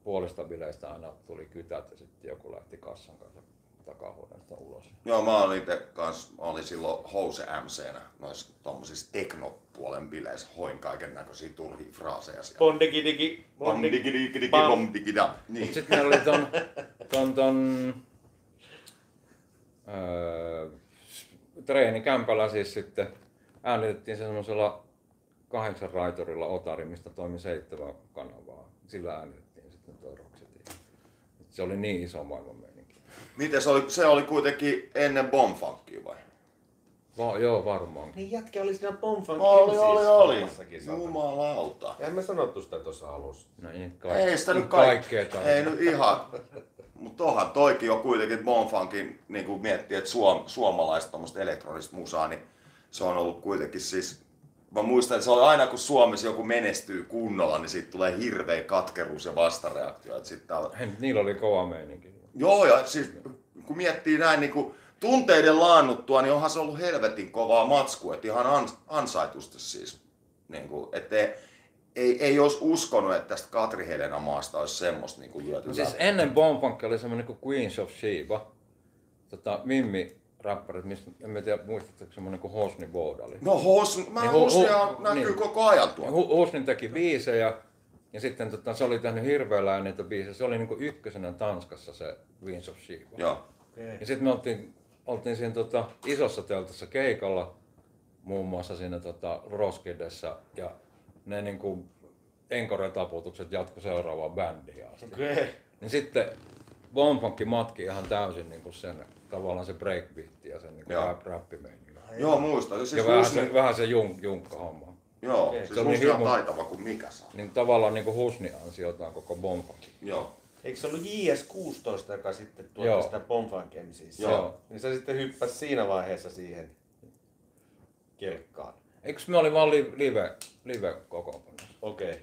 Puolesta bileistä aina tuli kytät ja sitten joku lähti kassan kanssa takahuoneesta ulos. Joo, mä olin itse kans, mä olin silloin House MC-nä noissa tommosissa teknopuolen bileissä, hoin kaiken näköisiä turhia fraaseja siellä. Bondikidiki. Bom, digi, digi, digi, Bam. bom, digi, da. Niin. Sitten meillä oli ton, ton, ton öö, treenikämpällä siis sitten äänitettiin semmoisella kahdeksan raitorilla Otari, mistä toimi seitsemän kanavaa. Sillä äänitettiin sitten tuo Rock City. Se oli niin iso maailman meininki. Miten se oli, se oli kuitenkin ennen Bomfunkia vai? Va, joo, varmaan. Niin jätkä oli siinä Bonfan Oli, oli, oli. Siis Jumalauta. Eihän me sanottu sitä tuossa alussa. No niin, Ei sitä nyt kaikkea kaikkea. Ei nyt ihan. Mutta tohan toikin on kuitenkin Bonfunkin, niin kuin miettii, että suom, suomalaista elektronista musaa, niin se on ollut kuitenkin siis Mä muistan, että se oli aina kun Suomessa joku menestyy kunnolla, niin siitä tulee hirveä katkeruus ja vastareaktio. Että sit täällä... Hei, niillä oli kova meininki. Joo, ja siis kun miettii näin niin kuin tunteiden laannuttua, niin onhan se ollut helvetin kovaa matskua, että ihan ans, ansaitusti siis. Niin kuin, että ei, ei, olisi uskonut, että tästä Katri Helena maasta olisi semmoista niin kuin lyöty No siis ennen Bombfunk oli semmoinen kuin Queens of Sheba. Tota, Mimmi räppärit, mistä en mä tiedä muistatteko semmoinen kuin Hosni Boda oli. No Hosn, mä Niin, niin, hu- Hosnia hu- näkyy niin. koko ajan tuolla. Hu- Husnin teki biisejä ja sitten tota, se oli tehnyt hirveellä niitä biisejä. Se oli niinku ykkösenä Tanskassa se Queens of Sheba. Joo. Ja sitten me oltiin, oltiin siinä tota, isossa teltassa keikalla, muun muassa siinä tota, Roskidessa ja ne niinku enkoretaputukset jatko seuraavaan bändiin asti. Okei. Okay. Niin sitten Bombankin matki ihan täysin niinku sen, tavallaan se breakbeat ja sen niinku Joo. rap, rappimeininki. Joo, muistan. Siis Ja vähän Husni, se, vähän se junk, junkka-homma. joo, Okei. siis Se on niin hirmu- taitava kuin mikä saa. Niin tavallaan niinku Husni ansiotaan koko Bombankin. Joo. Eikö se ollut JS16, joka sitten tuotti Joo. sitä Bonfunk MCs? Joo. Niin se sitten hyppäsi siinä vaiheessa siihen kelkkaan. Eikö me oli vaan li- live, live kokoonpanossa? Okei. Okay.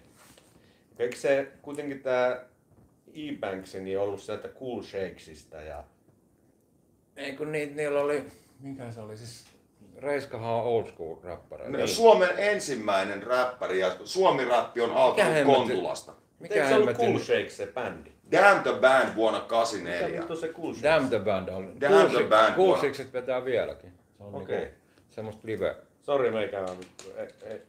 Eikö se kuitenkin tää E-Banks niin ollut sieltä Cool Shakesista ja... Ei kun ni, niillä oli, mikä se oli siis, Reiskahan on old school räppäreitä. Niin. Suomen ensimmäinen räppäri ja Suomi-räppi on alkanut? Kontulasta. Mikä Mikä Eikö se ollut Cool Shakes se bändi? Damn the Band vuonna Mikä 84. vittu se Cool Shakes? Damn the Band oli. Damn the Band vuonna. Kuusikset vetää vieläkin. Se on Okei. niinku semmoista live, Sori meikällä vittu,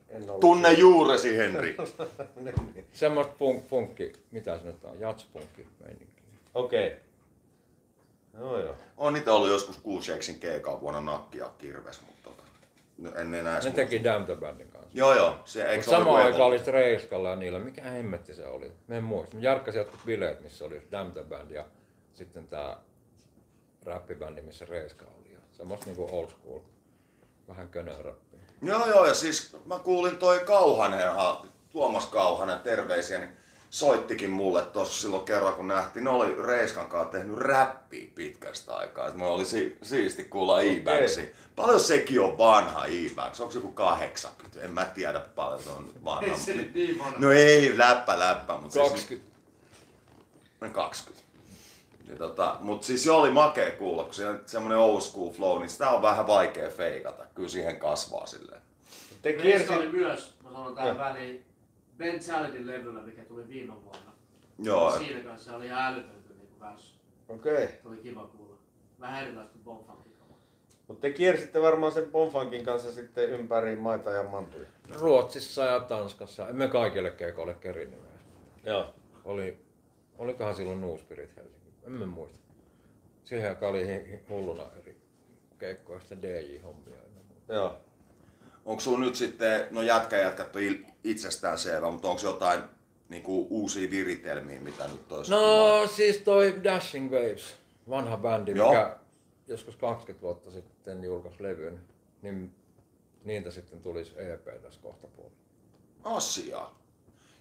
en, ollut. Tunne juuresi, Henri. Niin. semmoista punk, punkki, mitä se nyt on, jatspunkki meininki. Okei. Okay. Joo joo. On niitä ollut joskus Shakesin keikalla vuonna Nakki ja Kirves, mutta tota, en enää Ne teki Damn Bandin kanssa. Joo joo, se eikö samaan joku aikaan oli? Reiskalla ja niillä, mikä hemmetti se oli? Mä en muista. Mä järkkäsin jotkut bileet, missä oli Damn Band ja sitten tää räppibändi, missä Reiska oli. Ja semmoista niinku old school, vähän könöräppiä. Joo joo, ja siis mä kuulin toi Kauhanen, Tuomas Kauhanen, terveisiä, niin soittikin mulle tuossa silloin kerran, kun nähtiin. Ne oli Reiskan kanssa tehnyt räppiä pitkästä aikaa. Et mulla oli si- siisti kuulla e Paljon sekin on vanha e Onko se joku 80? En mä tiedä paljon se on vanha. Ei se nyt niin vanha. No ei, läppä läppä, mutta siis 20. noin 20. Ja tota, mut siis jo oli makea kuulla, kun on semmonen old school flow, niin sitä on vähän vaikea feikata. Kyllä siihen kasvaa silleen. Te Reiska kiersi... oli myös, mä sanon tähän väliin, Ben Chalityn levyllä, mikä tuli viime vuonna. Joo, Siinä kanssa oli ihan älytöntä niin värsy. Okei. Se oli kiva kuulla. Vähän erilaista kuin Bonfunkin. Mutta te kiersitte varmaan sen Bonfunkin kanssa sitten ympäri maita ja mantuja. Ruotsissa ja Tanskassa. Emme kaikille keikoille kerinnyt. Joo. Oli, olikohan silloin Nuuspirit Helsinki? En mä muista. Siihen aikaan oli hulluna eri keikkoja, sitten DJ-hommia. Joo. Onko sulla nyt sitten, no jätkä jätkät on itsestään selvä, mutta onko jotain niinku, uusia viritelmiä, mitä nyt olisi? No siis toi Dashing Waves, vanha bändi, Joo. mikä joskus 20 vuotta sitten julkaisi levyn, niin niitä sitten tulisi EP tässä kohta puolella. asiaa.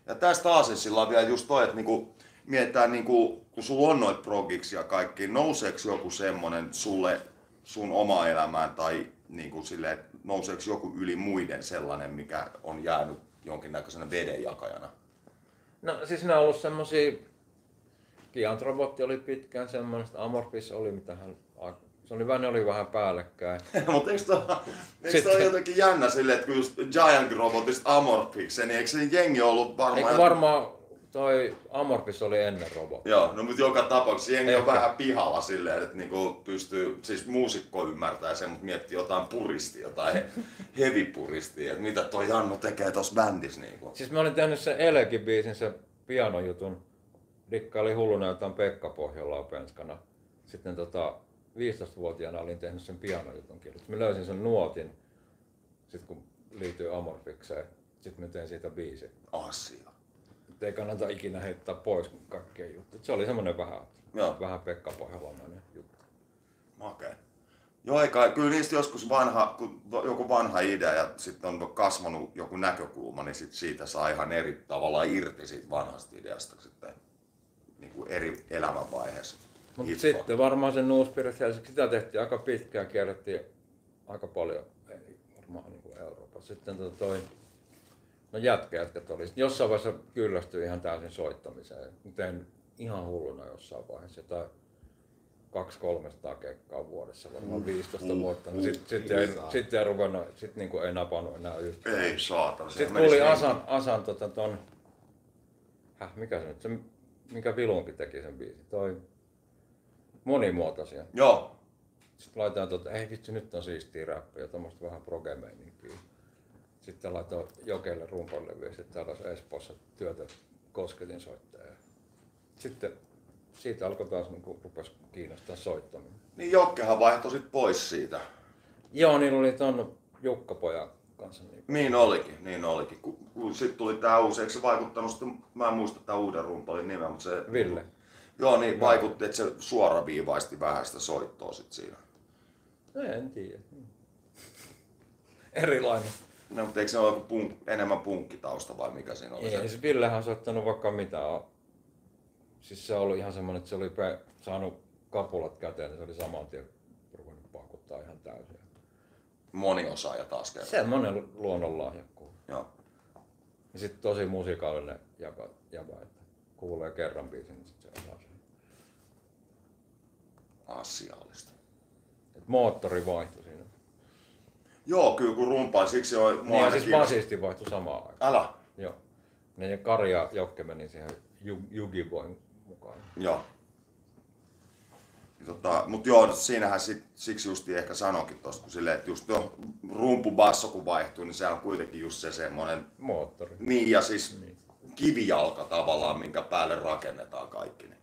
Ja tästä aasensilla on vielä just toi, että niinku, mietitään, niinku, kun sulla on noit progiksi ja kaikki, nouseeko joku semmonen sulle sun oma elämään tai niinku sille, että nouseeko joku yli muiden sellainen, mikä on jäänyt jonkinnäköisenä vedenjakajana? No siis ne on ollut semmosia Giant Robotti oli pitkään semmoinen, Amorphis oli mitä hän, se oli vähän, oli vähän päällekkäin. Mutta eikö toi Sitten- jotenkin jännä silleen, että kun just Giant Robotista Amorphiksen, niin eikö se jengi ollut varmaan... Eikö varmaan toi Amorphis oli ennen robotti? Joo, no mutta joka tapauksessa jengi on Ehkä. vähän pihalla silleen, että niinku pystyy, siis muusikko ymmärtää sen, mutta miettii jotain puristia, jotain he- heavy puristia, että mitä toi Jannu tekee tuossa bändissä niinku. Siis mä olin tehnyt sen Elekin biisin, sen pianojutun. Dikka oli hulluna jotain Pekka Pohjola penskana. Sitten tota, 15-vuotiaana olin tehnyt sen pianojutun kirjoitus. Mä löysin sen nuotin, sit kun liittyy Amorfikseen. Sitten mä tein siitä biisin. Asia. Ei kannata ikinä heittää pois kaikkea juttuja. Se oli semmonen vähän, Joo. vähän Pekka Pohjolamainen juttu. Makee. Joo, eikä, kyllä niistä joskus vanha, kun joku vanha idea ja sitten on kasvanut joku näkökulma, niin sit siitä saa ihan eri tavalla irti siitä vanhasta ideasta sitten niin kuin eri elämänvaiheessa. Mutta sitten varmaan se New Spirit Helsinki, sitä tehtiin aika pitkään, kierrettiin aika paljon, varmaan niin kuin Euroopassa. Sitten tota toi, no jätkäjätkät oli, jossain vaiheessa kyllästyi ihan täysin soittamiseen. Tein ihan hulluna jossain vaiheessa jotain 200-300 keikkaa vuodessa, varmaan 15 vuotta. No sitten sit ei, sit ei ruvennut, sit niinku ei napannut enää yhtään. Ei saatana. se Sitten kuuli niin. Asan, Asan tota ton, häh, mikä se nyt, se, mikä Vilunkin teki sen biisin, toi monimuotoisia. Joo, Sitten laitetaan tota, ei vitsi nyt on siistiä räppiä, tuommoista vähän progemeininkiä. Sitten laitoin Jokelle rumpanlevyä, sitten täällä Espoossa työtä kosketin soittaja. Sitten siitä alkoi taas niin rupesi kiinnostaa soittaminen. niin Jokkehan vaihtoi sit pois siitä. Joo, niillä oli ton Jukka pojan kanssa. Niin. Niin olikin, niin olikin. Kun, kun sitten tuli tää uusi, eikö se vaikuttanut sitten, mä en muista tää uuden rumpalin nimeä, mutta se... Ville. Joo, niin vaikutti, että se suoraviivaisti vähän sitä soittoa sit siinä. No, en tiedä. Erilainen. No, mutta eikö se ole punk, enemmän punkkitausta vai mikä siinä oli? Ei, se? se Villehän on soittanut vaikka mitä. Siis se oli ihan semmoinen, että se oli saanut kapulat käteen, niin se oli saman tien ruvennut paukuttaa ihan täysin. Moni osaaja taas kerran. Semmoinen luonnonlahjakkuus. Joo. Ja sitten tosi musikaalinen jäbä, jäbä, että kuulee kerran biisin, niin sit se osaa sen. Asiallista. Et moottori vaihtui siinä. Joo, kyllä kun rumpaan, siksi on mua Niin, ja siis basisti vaihtui samaan aikaan. Älä. Joo. Ne ja Kari ja Jokke meni siihen Ju- Jugiboin mukaan. Joo. Tota, mut joo, siinähän sit, siksi justi ehkä sanokin tosta, kun silleen, että just tuo rumpubasso kun vaihtuu, niin se on kuitenkin just se semmonen, Moottori. niin ja siis kivijalka tavallaan, minkä päälle rakennetaan kaikki. Niin,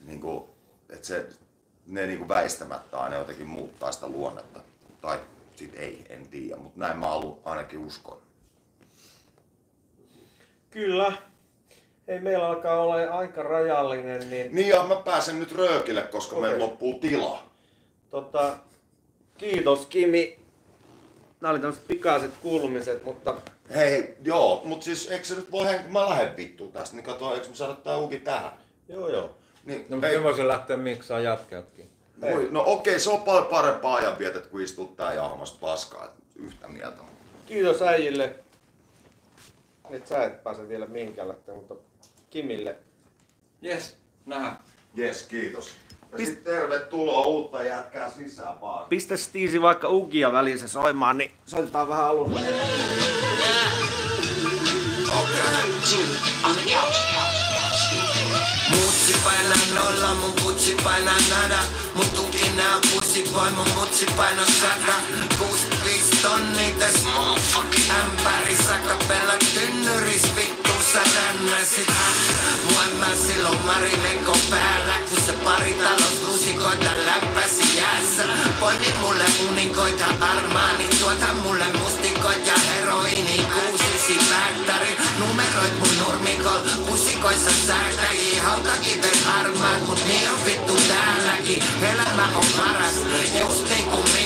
niin kuin, että se, ne niin kuin väistämättä aina jotenkin muuttaa sitä luonnetta. Tai sit ei, en tiedä, mutta näin mä haluan ainakin uskon. Kyllä. Hei, meillä alkaa olla aika rajallinen, niin Niin ja mä pääsen nyt röökille, koska Okei. meillä loppuu tila. tota, kiitos Kimi. Nämä oli tämmöiset pikaiset kuulumiset, mutta Hei, joo, mut siis eikö se nyt voi hen... mä lähden vittuun tästä, niin kato, eikö me saada tää uki tähän? joo joo. Niin, No mutta ei, mä voisin lähteä miksaan jätkätkin. Voi, no okei, se on paljon parempaa ajanvietet kuin istua tää jahmasta paskaa, yhtä mieltä. Kiitos äijille. Nyt sä et pääse vielä minkälle, mutta Kimille. Yes, nähdään. Jes, kiitos. Ja sit tervetuloa uutta jätkää sisään vaan. Pistä Stiisi vaikka ukia välissä soimaan, niin soitetaan vähän alusta. Mutsi painaa nolla, mun putsi painaa nada. Mun tuki nää pussi voi, mun mutsi painaa sata 65 tonni täs motherfucking ämpäri Sakapella tynnyris vittu sä rännäsit Mua en mä silloin Marimekko päällä Kun se pari talos lusikoita läppäsi jäässä Poimi mulle unikoita armaani Tuota mulle mustikoita heroini Kuusisi päättäri Numeroit mun nurmikol Pusikoissa säätäjiä Hautakiven armaan Mut niin on vittu täälläkin. Elämä on paras Just niin kuin minäkin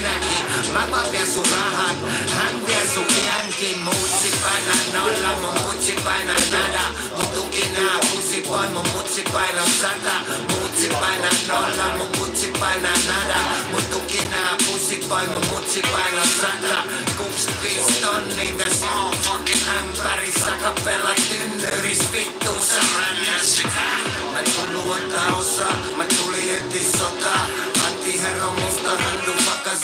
Rahat Hän vie sun jänkin Mutsi painaa nolla Mun mutsi painaa nada Mun tuki nää pussi voi Mun mutsi painaa sata Mutsi painaa nolla Mun mutsi painaa nada Mun tuki nää pussi voi Mun mutsi painaa sata 65 tonni Tässä motherfucking ämpäri Sakapella tynnyris vittu sä rännäsit Mä tullu on valtaosa. Mä tulin heti sotaa. Anti-hero musta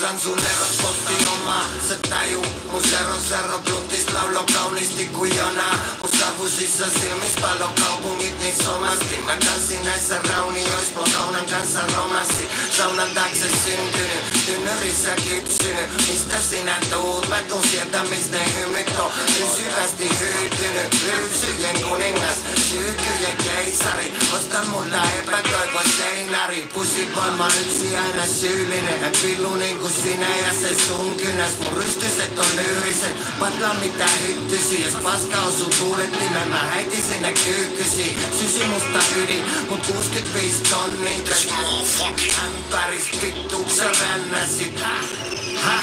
cenzureră Șopti oma se taju Mu zero zero bluti slavlo kao nisti kujona Mu savu zi sa silmi spalo kao bumitni soma Sti na kan si ne se rauni Joj sponovnan kan sa roma si Žal na dak se svim dinim taakse syntynyt, tynnyrissä kypsynyt. Mistä sinä tuut? Mä tuun sieltä mistä ne hymyt on pysyvästi hyytynyt. Ryysyjen kuningas, syykyjen keisari. Osta mulla epätoivo seinari. Pusivoima yksi aina syyllinen. En pillu niinku sinä ja se sun kynäs. Mun rystyset on lyyriset. Patla mitä hyttysi. Jos paska osuu tuulettimeen, mä heitin sinne kyykkysi. Sysi musta ydin, mut 65 tonnia. Tässä motherfucking ämpäris vittuuksen rännäsit. Ha!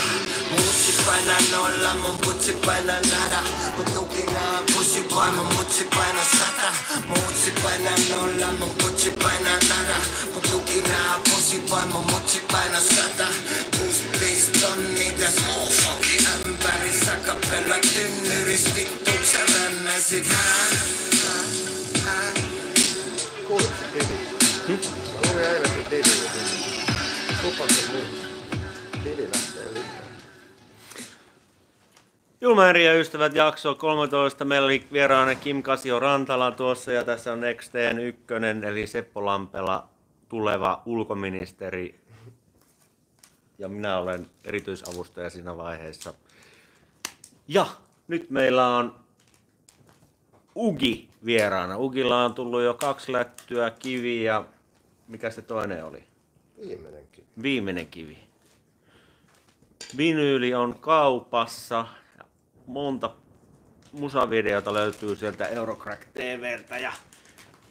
Mutsi painaa nolla, mun putsi painaa nada Mut nukinaa pussi vaan, mun mutsi painaa sata Mutsi painaa nolla, mun putsi painaa nada Mut nukinaa pussi vaan, mun mutsi painaa sata 65 tonni täs motherfucking ämpäri Sakapella tynnyris vittuuksen rännäsit Ha! Ha! Ha! Kuulitko se Didi? Mä luin eilen se Didi. Lupasin nyt. Didi Julmaeri ja ystävät jakso 13. Meillä oli vieraana Kim Kasio Rantala tuossa ja tässä on Nexteen ykkönen eli Seppo Lampela, tuleva ulkoministeri. Ja minä olen erityisavustaja siinä vaiheessa. Ja nyt meillä on Ugi vieraana. Ugilla on tullut jo kaksi lättyä, kivi ja mikä se toinen oli? Viimeinenkin. Viimeinen kivi. Vinyyli on kaupassa. Monta musavideota löytyy sieltä Eurocrack TVltä ja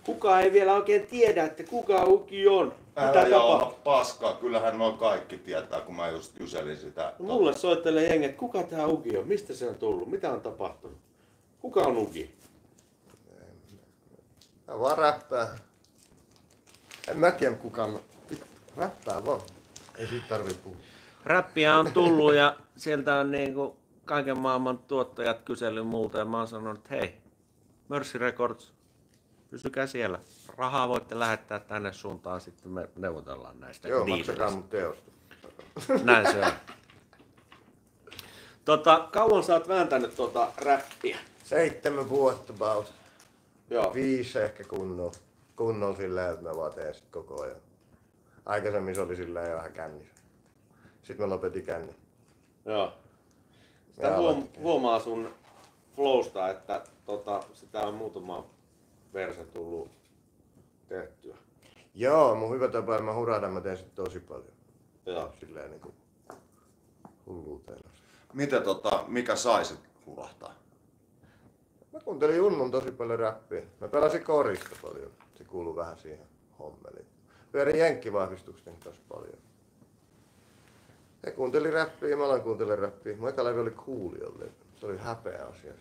kukaan ei vielä oikein tiedä, että kuka Uki on. Älä tapahtuu? paskaa, kyllähän noin kaikki tietää, kun mä just kyselin sitä. Mulle soittelee jengi, että kuka tämä Uki on, mistä se on tullut, mitä on tapahtunut. Kuka on Uki? Mä vaan räppää. En mä tiedä kukaan. Vittu, Räppää vaan. Ei siitä tarvii puhua. Räppiä on tullut ja sieltä on niinku kaiken maailman tuottajat kysellyt multa ja mä oon sanonut, että hei, Mercy Records, pysykää siellä. Rahaa voitte lähettää tänne suuntaan, sitten me neuvotellaan näistä Joo, maksakaa mun teosta. Näin se on. Tota, kauan sä oot vääntänyt tuota räppiä? Seitsemän vuotta about. Joo. Viisi ehkä kunnolla. Kunnolla silleen, että mä vaan teen sit koko ajan. Aikaisemmin se oli silleen vähän kännissä. Sitten mä lopetin känni. Joo. Sitä Ja huom- huomaa sun flowsta, että tota, sitä on muutama verse tullut tehtyä. Joo, mun hyvä tapa, että mä hurahdan, mä teen sit tosi paljon. Joo. Silleen niinku hulluuteen. Miten tota, mikä saisit hurahtaa? Mä kuuntelin Junnun tosi paljon räppiä. Mä pelasin korista paljon. Se kuuluu vähän siihen hommeliin. Pyörin jenkkivahvistusten kanssa paljon. He kuunteli räppiä, mä aloin kuuntelemaan räppiä. Mun eka levy oli Cooliolle. Se oli häpeä asia.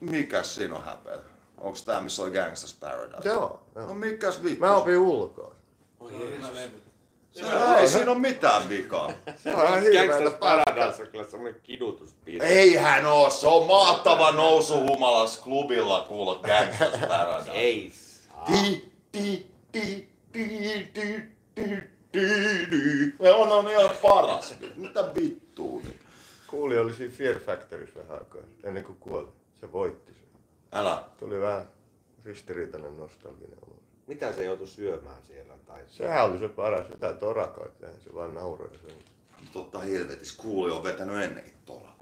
Mikäs siinä on häpeä? Onks tää missä oli Gangsters Paradise? Joo, No joo. mikäs vittu? Mä opin ulkoa. Ei siinä ole mitään vikaa. Se on Gangsters paskaa. Paradise on kyllä semmonen kidutusbiisi. Eihän oo, se on mahtava nousuhumalas klubilla kuulla Gangsters Paradise. Ei. Ti, ti, ti, ti, ti, ti, Se on, on ihan paras. Mitä vittua? Kuuli oli siinä Fear Factorissa vähän aikaa, ennen kuin kuoli. Se voitti sen. Älä. Tuli vähän ristiriitainen nostalginen olo. Mitä se joutui syömään siellä? Tai... Sehän oli se paras, jotain torakoita, eihän se vaan nauroi sen. Totta helvetis, kuuli on vetänyt ennenkin tuolla.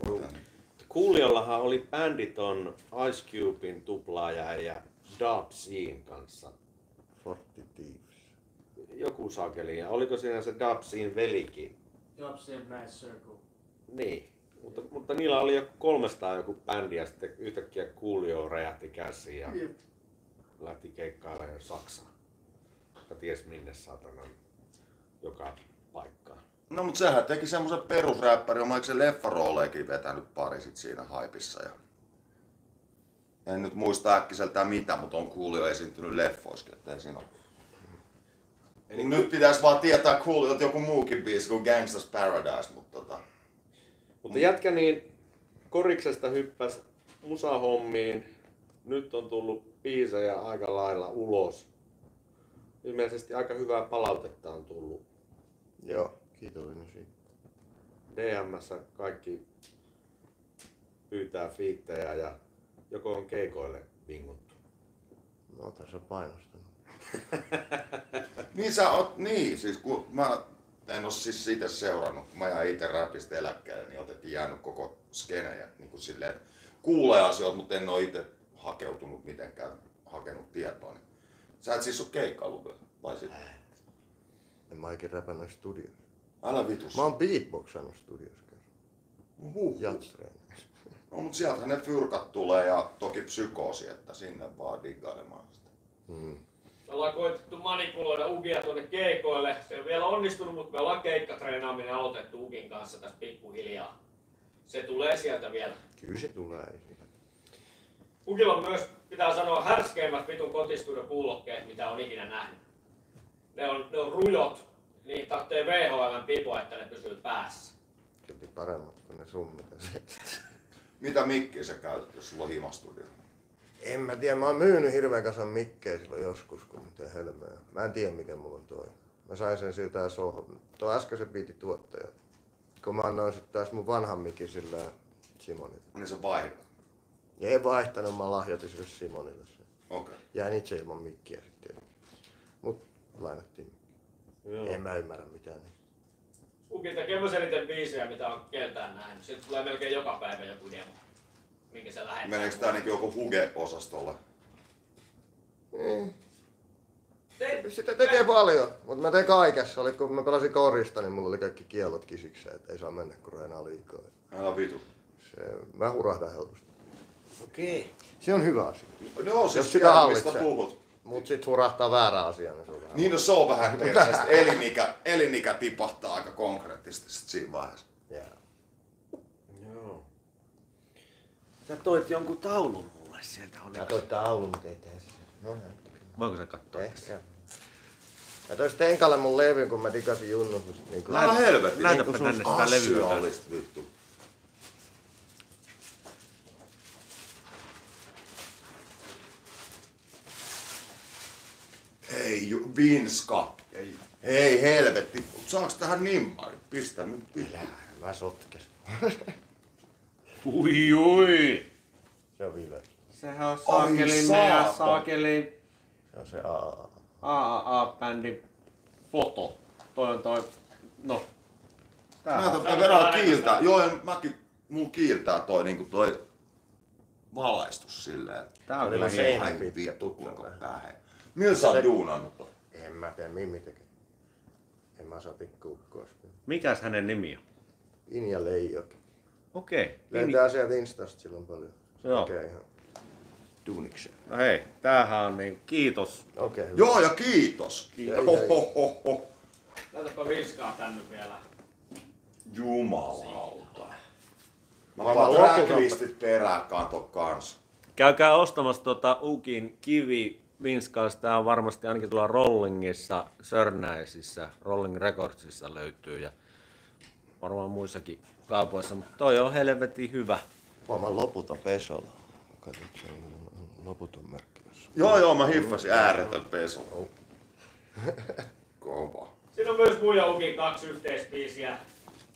Kuulijollahan oli bänditon Ice Cubein tuplaaja ja Dub Scene kanssa. Forty Thieves. Joku sakeli. Ja oliko siinä se Dub Scene velikin? Jobs in Nice Circle. Niin. Mutta, mutta niillä oli jo 300 joku bändi ja sitten yhtäkkiä Kuulio räjähti käsiin ja lähti keikkailemaan Saksaan. Ja ties minne saatana joka paikkaan. No mut sehän teki semmosen perusräppäri, on se leffarooleikin vetänyt pari sit siinä haipissa. Ja... En nyt muista äkkiseltään mitä, mutta on kuulio esiintynyt leffoiskin, että ei siinä ole. Eli nyt pitäisi vaan tietää kuulijoilta joku muukin biisi kuin Gangsters Paradise, mutta tota... Mutta jätkä niin koriksesta hyppäs musahommiin. Nyt on tullut biisejä aika lailla ulos. ilmeisesti aika hyvää palautetta on tullut. Joo, kiitollinen siitä. DMssä kaikki pyytää fiittejä ja joko on keikoille vinguttu. No tässä on painostanut. Niin sä oot, niin, siis kun mä en oo siis siitä seurannut, kun mä jäin itse räpistä eläkkeelle, niin otettiin jäänyt koko skene ja niin kuin silleen, kuulee asioita, mutta en oo itse hakeutunut mitenkään, hakenut tietoa. Niin. Sä et siis oo keikkaillut vielä, vai sit? En mä oikein räpännyt studiossa. Älä vitus. Mä oon beatboxannut studiossa kerran. Huh. No, mutta sieltähän ne fyrkat tulee ja toki psykoosi, että sinne vaan diggailemaan sitä. Mm. Me ollaan koitettu manipuloida Ugia tuonne keikoille. Se ole vielä onnistunut, mutta me ollaan keikkatreenaaminen aloitettu Ugin kanssa tässä pikkuhiljaa. Se tulee sieltä vielä. Kyllä se tulee. Ugilla on myös, pitää sanoa, härskeimmät vitun kotistudion kuulokkeet, mitä on ikinä nähnyt. Ne on, ne on rujot. Niin tarvitsee VHL pipo, että ne pysyy päässä. Silti paremmat kuin ne sun mitä se. Mitä mikkiä sä käytät, jos sulla on himastudio? En mä tiedä, mä oon myynyt hirveän kasan mikkejä silloin joskus, kun miten helmeä. Mä en tiedä mikä mulla on toi. Mä sain sen siltä soho. Tuo äskeisen biitin tuottaja. Kun mä annoin sit taas mun vanhan mikin sillä Simonille. Niin se vaihdat. Ja ei vaihtanut, mä lahjoitin sille Simonille sen. Okei. Okay. Jäin itse ilman mikkiä sitten. Mut lainattiin. Joo. En mä ymmärrä mitään. Niin. Uki tekee myös eniten biisejä, mitä on keltään nähnyt. Siitä tulee melkein joka päivä joku demo, minkä se lähettää. Meneekö tää niinku joku Huge-osastolle? Te- Sitä tekee paljon, mutta mä teen kaikessa. Oli, kun mä pelasin korista, niin mulla oli kaikki kiellot kisikseen, että ei saa mennä kun reenaa liikaa. Älä vitu. Se, mä hurahdan helposti. Okei. Se on hyvä asia. No siis Jos sitä mistä puhut. Mut sit hurahtaa väärä asia, niin se on vähän. Niin no se on vähän perseestä. Elinikä, elinikä tipahtaa aika konkreettisesti sit siinä vaiheessa. Yeah. Joo. Sä toit jonkun taulun mulle sieltä. Oli. Mä toin taulun, mutta ei sitä. No. Voinko sä katsoa? Ehkä. Mä tois Tenkalle mun levyn, kun mä digasin junnutusta. Niin kuin... Älä helvetti. näytäpä niin tänne sitä levyä. vittu. Ei, ju- Vinska. Ei, ei helvetti. Saaks tähän nimmari? Pistä nyt Älä, mä sotkes. Ui ui. Se on viileä. Sehän on saakeli meidän saakka. saakeli Se on se AA. AAA-bändin foto. Toi on toi, no. Tää on. mä verran kiiltää. Joo, ja mäkin, mun kiiltää toi niinku toi valaistus silleen. Tää on kyllä mä hieno. seinä Ai pitkä kuinka pähe. Millä sä oot duunannut? En mä tiedä, Mimmi tekee. En mä saa pikkuukkoa. Mikäs hänen nimi on? Inja Leijoki. Okei. Löytää sieltä Instasta silloin paljon. Joo. Okei, ihan duunikseen. No hei, tämähän on niin, kiitos. Okei, hyvä. Joo, ja kiitos. Kiitos. Hohohoho. Näytäpä virskaa tänne vielä. Jumalauta. Mä vaan tracklistit perään kanto kans. Käykää ostamassa tuota Ukin kivi Vinskas. Tää on varmasti ainakin tuolla Rollingissa, Sörnäisissä, Rolling Recordsissa löytyy ja varmaan muissakin kaupoissa, mutta toi on helvetin hyvä. Maailman loputon Pesola. Katsot sen loputon merkki. Joo, joo, mä hiffasin ääretön pesu. Kova. Siinä on myös muja Ukin kaksi yhteisbiisiä.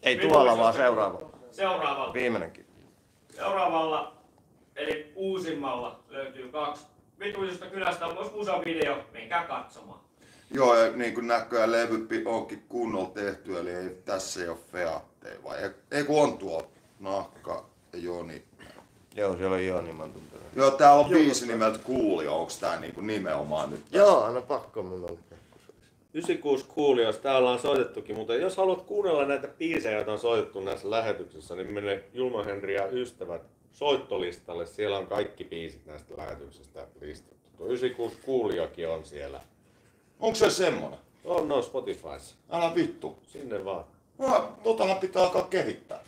Ei tuolla vaan seuraava. Seuraavalla. Viimeinenkin. Seuraavalla, eli uusimmalla, löytyy kaksi vituisesta kylästä on myös musavideo, menkää katsomaan. Joo, ja niin kuin näköjään levy onkin kunnolla tehty, eli ei, tässä ei ole featteja, vai ei, ei kun on tuo Nahka ja Joni. Joo, siellä on Jooni Mantunpelä. Joo, täällä on biisi nimeltä Kuulija, onks tää niinku nimenomaan nyt? tässä? Joo, no pakko mun oli. 96 Coolios, tää ollaan soitettukin, mutta jos haluat kuunnella näitä biisejä, joita on soitettu näissä lähetyksissä, niin mene Julma Henri ja ystävät soittolistalle. Siellä on kaikki biisit näistä lähetyksistä listattu. Tuo 96 Cooliokin on siellä. Onks se semmonen? On no Spotifyssa. Älä vittu. Sinne vaan. No, totahan pitää alkaa kehittää.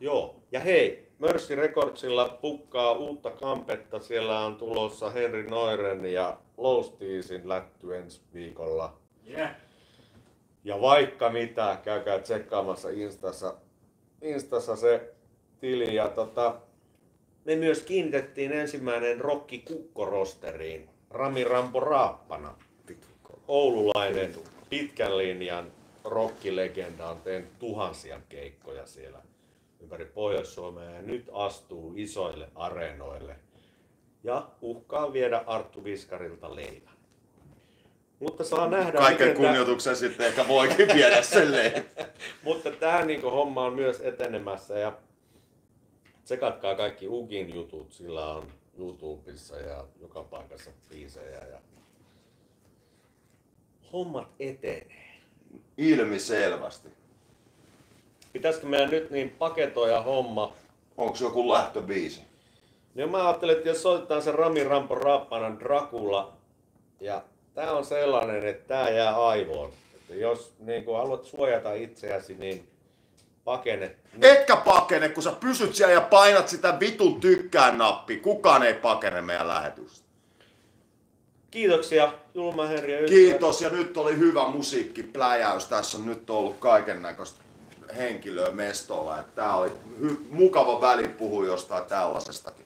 Joo. Ja hei, Mercy Recordsilla pukkaa uutta kampetta. Siellä on tulossa Henry Noiren ja Lowsteesin lätty ensi viikolla. Yeah. Ja vaikka mitä, käykää tsekkaamassa Instassa, Instassa se tili. Ja tota, me myös kiinnitettiin ensimmäinen Rokki Kukko rosteriin. Rami Rampo Raappana. Oululainen pitkän linjan rockilegenda on tehnyt tuhansia keikkoja siellä ympäri Pohjois-Suomea ja nyt astuu isoille areenoille ja uhkaa viedä Arttu Viskarilta leivän. Mutta saa nähdä, Kaiken kunnioituksen sitten ehkä voikin viedä sen leivän. mutta tämä niinku homma on myös etenemässä ja tsekatkaa kaikki Ugin jutut, sillä on YouTubessa ja joka paikassa biisejä ja hommat etenee. Ilmiselvästi. Pitäisikö meidän nyt niin paketoida homma? Onko joku lähtöbiisi? Niin mä ajattelin, että jos soitetaan se Rami Rampo Rappanan Dracula, ja tää on sellainen, että tää jää aivoon. Että jos niin kun haluat suojata itseäsi, niin pakene. Etkä pakene, kun sä pysyt siellä ja painat sitä vitun tykkään nappi. Kukaan ei pakene meidän lähetystä. Kiitoksia Julma Henri ja. Kiitos ja nyt oli hyvä musiikkipläjäys. Tässä on nyt ollut kaiken näköistä henkilöä mestolla. että Tää oli hy- mukava väli puhua jostain tällaisestakin.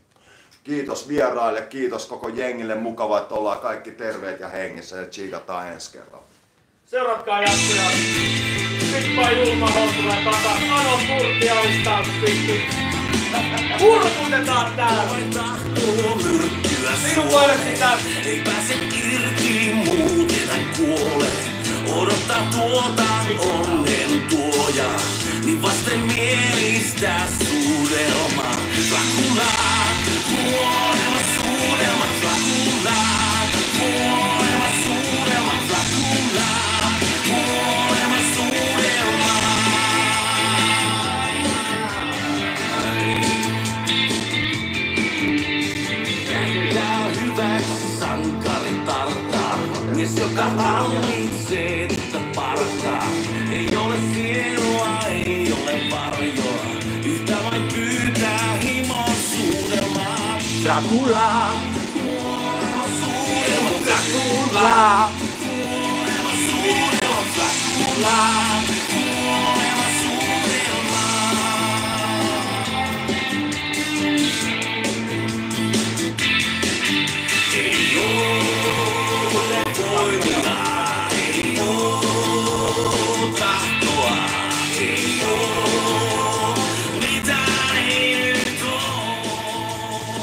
Kiitos vieraille, kiitos koko jengille. Mukava, että ollaan kaikki terveet ja hengissä ja tsiikataan ensi kerralla. Seuratkaa jaksoja. Nyt vaan Julma H tulee takas. Anon Turtialista pitkin. Kurkutetaan täällä. Sinun puolesta sitä. Ei pääse irti, muuten hän kuolee. Odottaa tuota onnen tuoja, niin vasten mielistä suudelma. Dracula, kuolema suudelma, Dracula. Kuolema Hallitsee tätä partaa. Ei ole sielua, ei ole varjoa. Yhtä vain pyytää himon suudelmaa. Dracula. Kuolema suudelma, Dracula. Kuolema suudelma, Dracula.